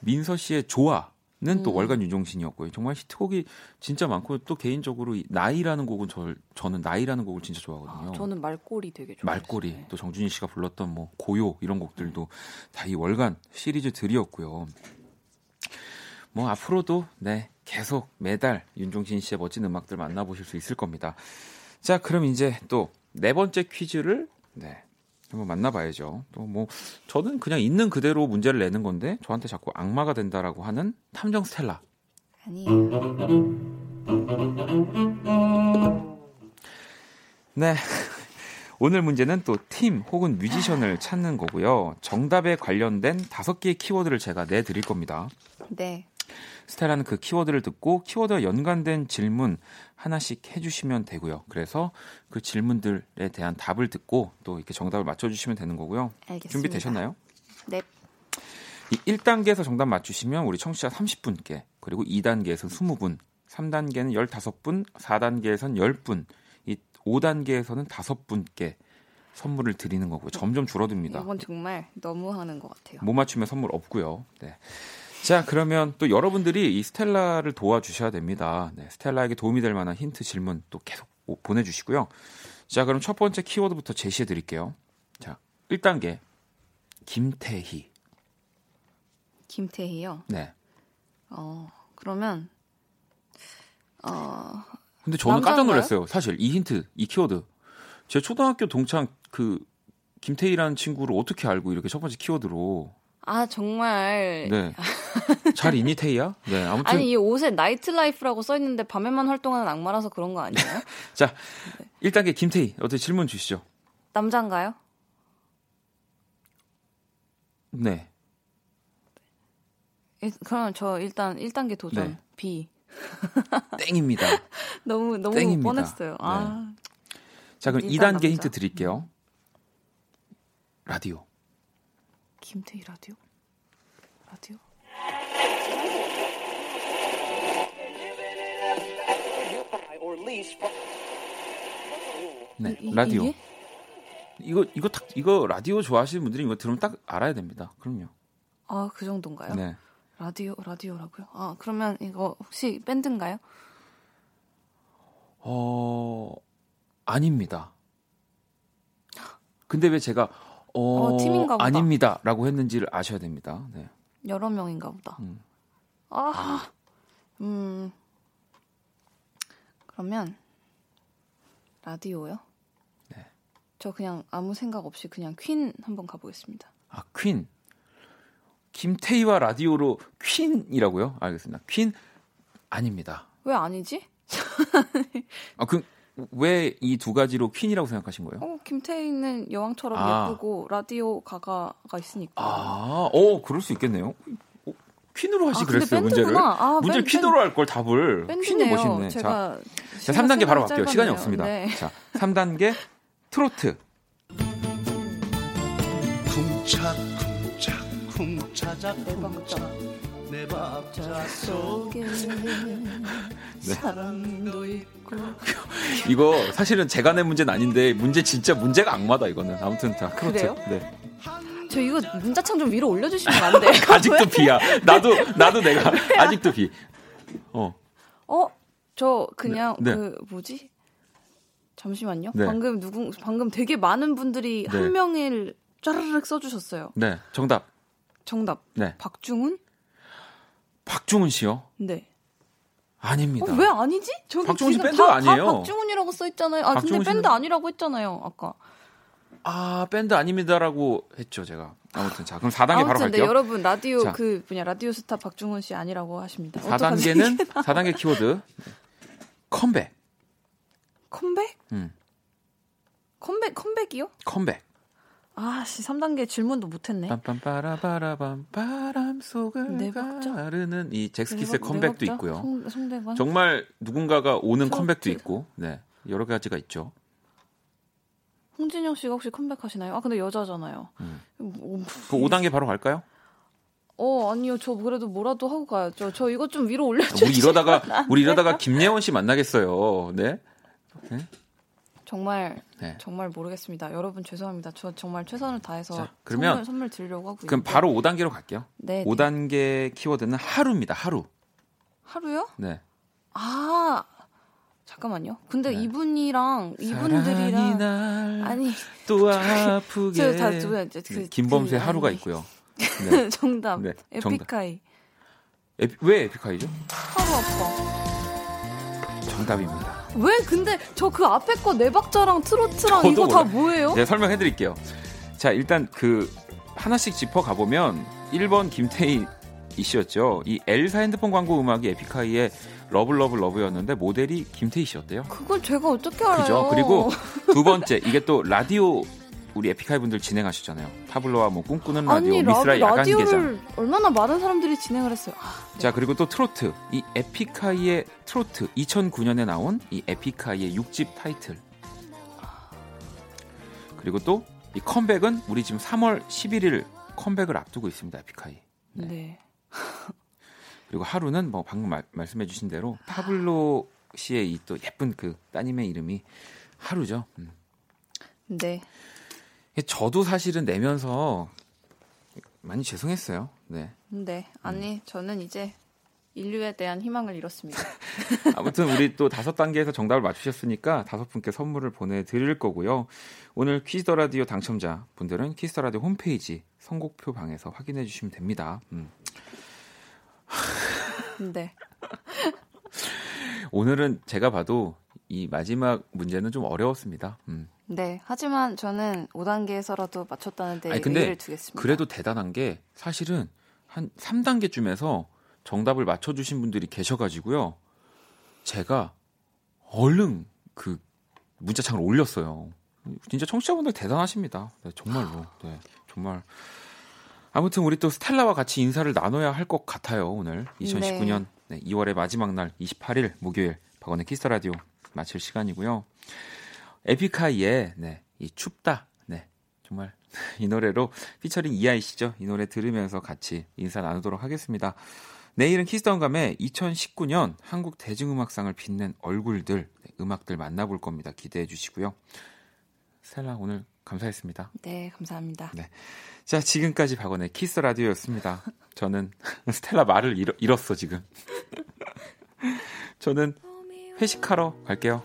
민서 씨의 좋아 는또 음. 월간 윤종신이었고요. 정말 히트곡이 진짜 많고 또 개인적으로 이 나이라는 곡은 저, 저는 나이라는 곡을 진짜 좋아하거든요. 아, 저는 말꼬리 되게 좋아해요. 말꼬리 또 정준희 씨가 불렀던 뭐 고요 이런 곡들도 다 이 월간 시리즈들이었고요. 뭐 앞으로도 네 계속 매달 윤종신 씨의 멋진 음악들 만나보실 수 있을 겁니다. 자 그럼 이제 또 네 번째 퀴즈를 네 한번 만나봐야죠. 또 뭐 저는 그냥 있는 그대로 문제를 내는 건데 저한테 자꾸 악마가 된다라고 하는 탐정 스텔라. 아니에요. 네. 오늘 문제는 또 팀 혹은 뮤지션을 찾는 거고요. 정답에 관련된 다섯 개의 키워드를 제가 내드릴 겁니다. 네. 스텔라는 그 키워드를 듣고 키워드와 연관된 질문 하나씩 해주시면 되고요. 그래서 그 질문들에 대한 답을 듣고 또 이렇게 정답을 맞춰주시면 되는 거고요. 알겠습니다. 준비되셨나요? 네. 이 1단계에서 정답 맞추시면 우리 청취자 30분께 그리고 2단계에서 20분 3단계는 15분 4단계에서는 10분 이 5단계에서는 5분께 선물을 드리는 거고요. 점점 줄어듭니다. 이건 정말 너무 하는 것 같아요. 못 맞추면 선물 없고요. 네. 자, 그러면 또 여러분들이 이 스텔라를 도와주셔야 됩니다. 네, 스텔라에게 도움이 될 만한 힌트 질문 또 계속 오- 보내주시고요. 자, 그럼 첫 번째 키워드부터 제시해 드릴게요. 자, 1단계. 김태희. 김태희요. 네. 어, 그러면 어, 근데 저는 깜짝 남자인가요? 놀랐어요. 사실 이 힌트, 이 키워드. 제 초등학교 동창 그 김태희라는 친구를 어떻게 알고 이렇게 첫 번째 키워드로. 아 정말 네. 잘 태희야? 네, 아무튼. 아니 이 옷에 night life라고 써 있는데 밤에만 활동하는 악마라서 그런 거 아니에요? 자, 1단계 김태희. 어떻게 질문 주시죠? 남잔가요? 네. 일, 그럼 저 일단 1단계 도전 네. B. 땡입니다. 너무 너무 땡입니다. 뻔했어요. 아 자, 그럼 일단 2단계 남자. 힌트 드릴게요. 라디오. 김태희 라디오? 라디오? 네, 이- 라디오. 이게? 이거 이거 딱 이거 라디오 좋아하시는 분들이 이거 들으면 딱 알아야 됩니다. 그럼요. 아 그 정도인가요? 네. 라디오 라디오라고요? 아 그러면 이거 혹시 밴드인가요? 어, 아닙니다. 근데 왜 제가 어, 어, 팀인가 보다. 아닙니다라고 했는지를 아셔야 됩니다. 네. 여러 명인가 보다. 음. 아, 음. 그러면 라디오요? 네. 저 그냥 아무 생각 없이 그냥 퀸 한번 가보겠습니다. 아, 퀸. 김태희와 라디오로 퀸이라고요? 알겠습니다. 퀸 아닙니다. 왜 아니지? 아, 그 왜 이 두 가지로 퀸이라고 생각하신 거예요? 어, 김태희는 여왕처럼 아. 예쁘고 라디오 가가가 있으니까. 아, 어, 그럴 수 있겠네요. 어, 퀸으로 하시 아, 그랬어요, 문제를. 아, 문제를 밴- 퀸으로 할 걸 답을. 퀸이. 멋있네. 자, 제가 자, 3단계 바로 갈게요. 시간이. 없습니다. 네. 자, 3단계 트로트. 쿵짝쿵짝 쿵차자 내 박자 내 박자 속에 네. 사랑도 있고 이거 사실은 제가 낸 문제는 아닌데 문제 진짜 문제가 악마다 이거는. 아무튼 자, 트로트. 그래요? 네. 저 이거 문자창 좀 위로 올려주시면 안 돼요? 아직도 비야. 나도 나도 내가 아직도 비. 어. 어? 저 그냥 네, 네. 그 뭐지? 잠시만요. 네. 방금 누군 방금 되게 많은 분들이 네. 한 명을 짜르륵 써주셨어요. 네. 정답. 정답. 네. 박중훈? 박중훈 씨요? 네. 아닙니다. 어, 왜 아니지? 저기 박중훈 씨 밴드 다, 아니에요? 다 박중훈이라고 써 있잖아요. 아 근데 밴드 아니라고 했잖아요. 아까. 아, 밴드 아닙니다라고 했죠, 제가. 아무튼 자, 그럼 4단계 바로 아무튼 네, 갈게요. 여러분 라디오 자. 그 뭐냐 라디오 스타 박중훈 씨 아니라고 하십니다. 4단계는 어떡하지? 4단계 키워드 컴백. 컴백? 음. 컴백 컴백이요? 컴백. 아씨 3단계 질문도 못했네. 빰빰빠라바라밤 바람 속을 네 박자? 가르는 이 젝스키스의 네 컴백도 박자? 있고요. 송, 송대관. 정말 누군가가 오는 트로트. 컴백도 있고, 네 여러 가지가 있죠. 홍진영 씨가 혹시 컴백하시나요? 아 근데 여자잖아요. 음. 뭐, 그 5단계 바로 갈까요? 어 아니요 저 그래도 뭐라도 하고 가야죠. 저 이거 좀 위로 올려주세요. 우리 이러다가 우리 이러다가 김예원 씨 만나겠어요. 네. 정말 네. 정말 모르겠습니다. 여러분 죄송합니다. 저 정말 최선을 다해서 자, 그러면 선물, 선물 드리려고 하고 그럼 있는데. 바로 5단계로 갈게요. 네, 네. 5단계 키워드는 하루입니다. 하루. 하루요? 네. 아 잠깐만요. 근데 네. 이분이랑 이분들이랑 날 아니 또 아프게. 저다두 분, 그- 네, 김범수의 그- 하루가 아니. 있고요. 네. 정답 네. 에픽하이 에피- 왜 에픽하이죠? 하루 아파. 정답입니다. 왜 근데 저 그 앞에 거 네 박자랑 트로트랑 이거 다 몰라요. 뭐예요? 네, 설명해 드릴게요. 자, 일단 그 하나씩 짚어 가보면 1번 김태희 이씨였죠. 이 엘사 핸드폰 광고 음악이 에픽하이의 Love Love Love였는데 모델이 김태희 씨였대요. 그걸 제가 어떻게 알아요? 그죠? 그리고 두 번째 이게 또 라디오 우리 에픽하이 분들 진행하셨잖아요. 타블로와 뭐 꿈꾸는 라디오, 아니 미스라 야간 개장. 얼마나 많은 사람들이 진행을 했어요. 아, 네. 자 그리고 또 트로트 이 에픽하이의 트로트 2009년에 나온 이 에픽하이의 6집 타이틀 그리고 또 이 컴백은 우리 지금 3월 11일 컴백을 앞두고 있습니다 에픽하이 네. 네. 그리고 하루는 뭐 방금 말, 말씀해주신 대로 타블로 씨의 이 또 예쁜 그 따님의 이름이 하루죠 음. 네. 저도 사실은 내면서 많이 죄송했어요 네 네. 아니 저는 이제 인류에 대한 희망을 잃었습니다. 아무튼 우리 또 다섯 단계에서 정답을 맞추셨으니까 다섯 분께 선물을 보내드릴 거고요. 오늘 퀴즈더 라디오 당첨자 분들은 퀴즈더 라디오 홈페이지 선곡표 방에서 확인해 주시면 됩니다. 음. 네. 오늘은 제가 봐도 이 마지막 문제는 좀 어려웠습니다. 음. 네. 하지만 저는 5단계에서라도 맞췄다는 데 아니, 근데 의의를 두겠습니다. 그래도 대단한 게 사실은 한 3단계쯤에서 정답을 맞춰 주신 분들이 계셔 가지고요. 제가 얼른 그 문자창을 올렸어요. 진짜 청취자분들 대단하십니다. 네, 정말로. 네, 정말. 아무튼 우리 또 스텔라와 같이 인사를 나눠야 할 것 같아요. 오늘 2019년 네, 2월의 마지막 날 28일 목요일 박원의 키스 라디오 마칠 시간이고요. 에픽하이의 네, 이 춥다. 네, 정말 이 노래로 피처링 이하이 씨죠. 이 노래 들으면서 같이 인사 나누도록 하겠습니다. 내일은 키스던감의 2019년 한국 대중음악상을 빛낸 얼굴들, 네, 음악들 만나볼 겁니다. 기대해 주시고요. 스텔라 오늘 감사했습니다. 네, 감사합니다. 네. 자, 지금까지 박원의 키스 라디오였습니다. 저는 스텔라 말을 잃어, 잃었어 지금. 저는 회식하러 갈게요.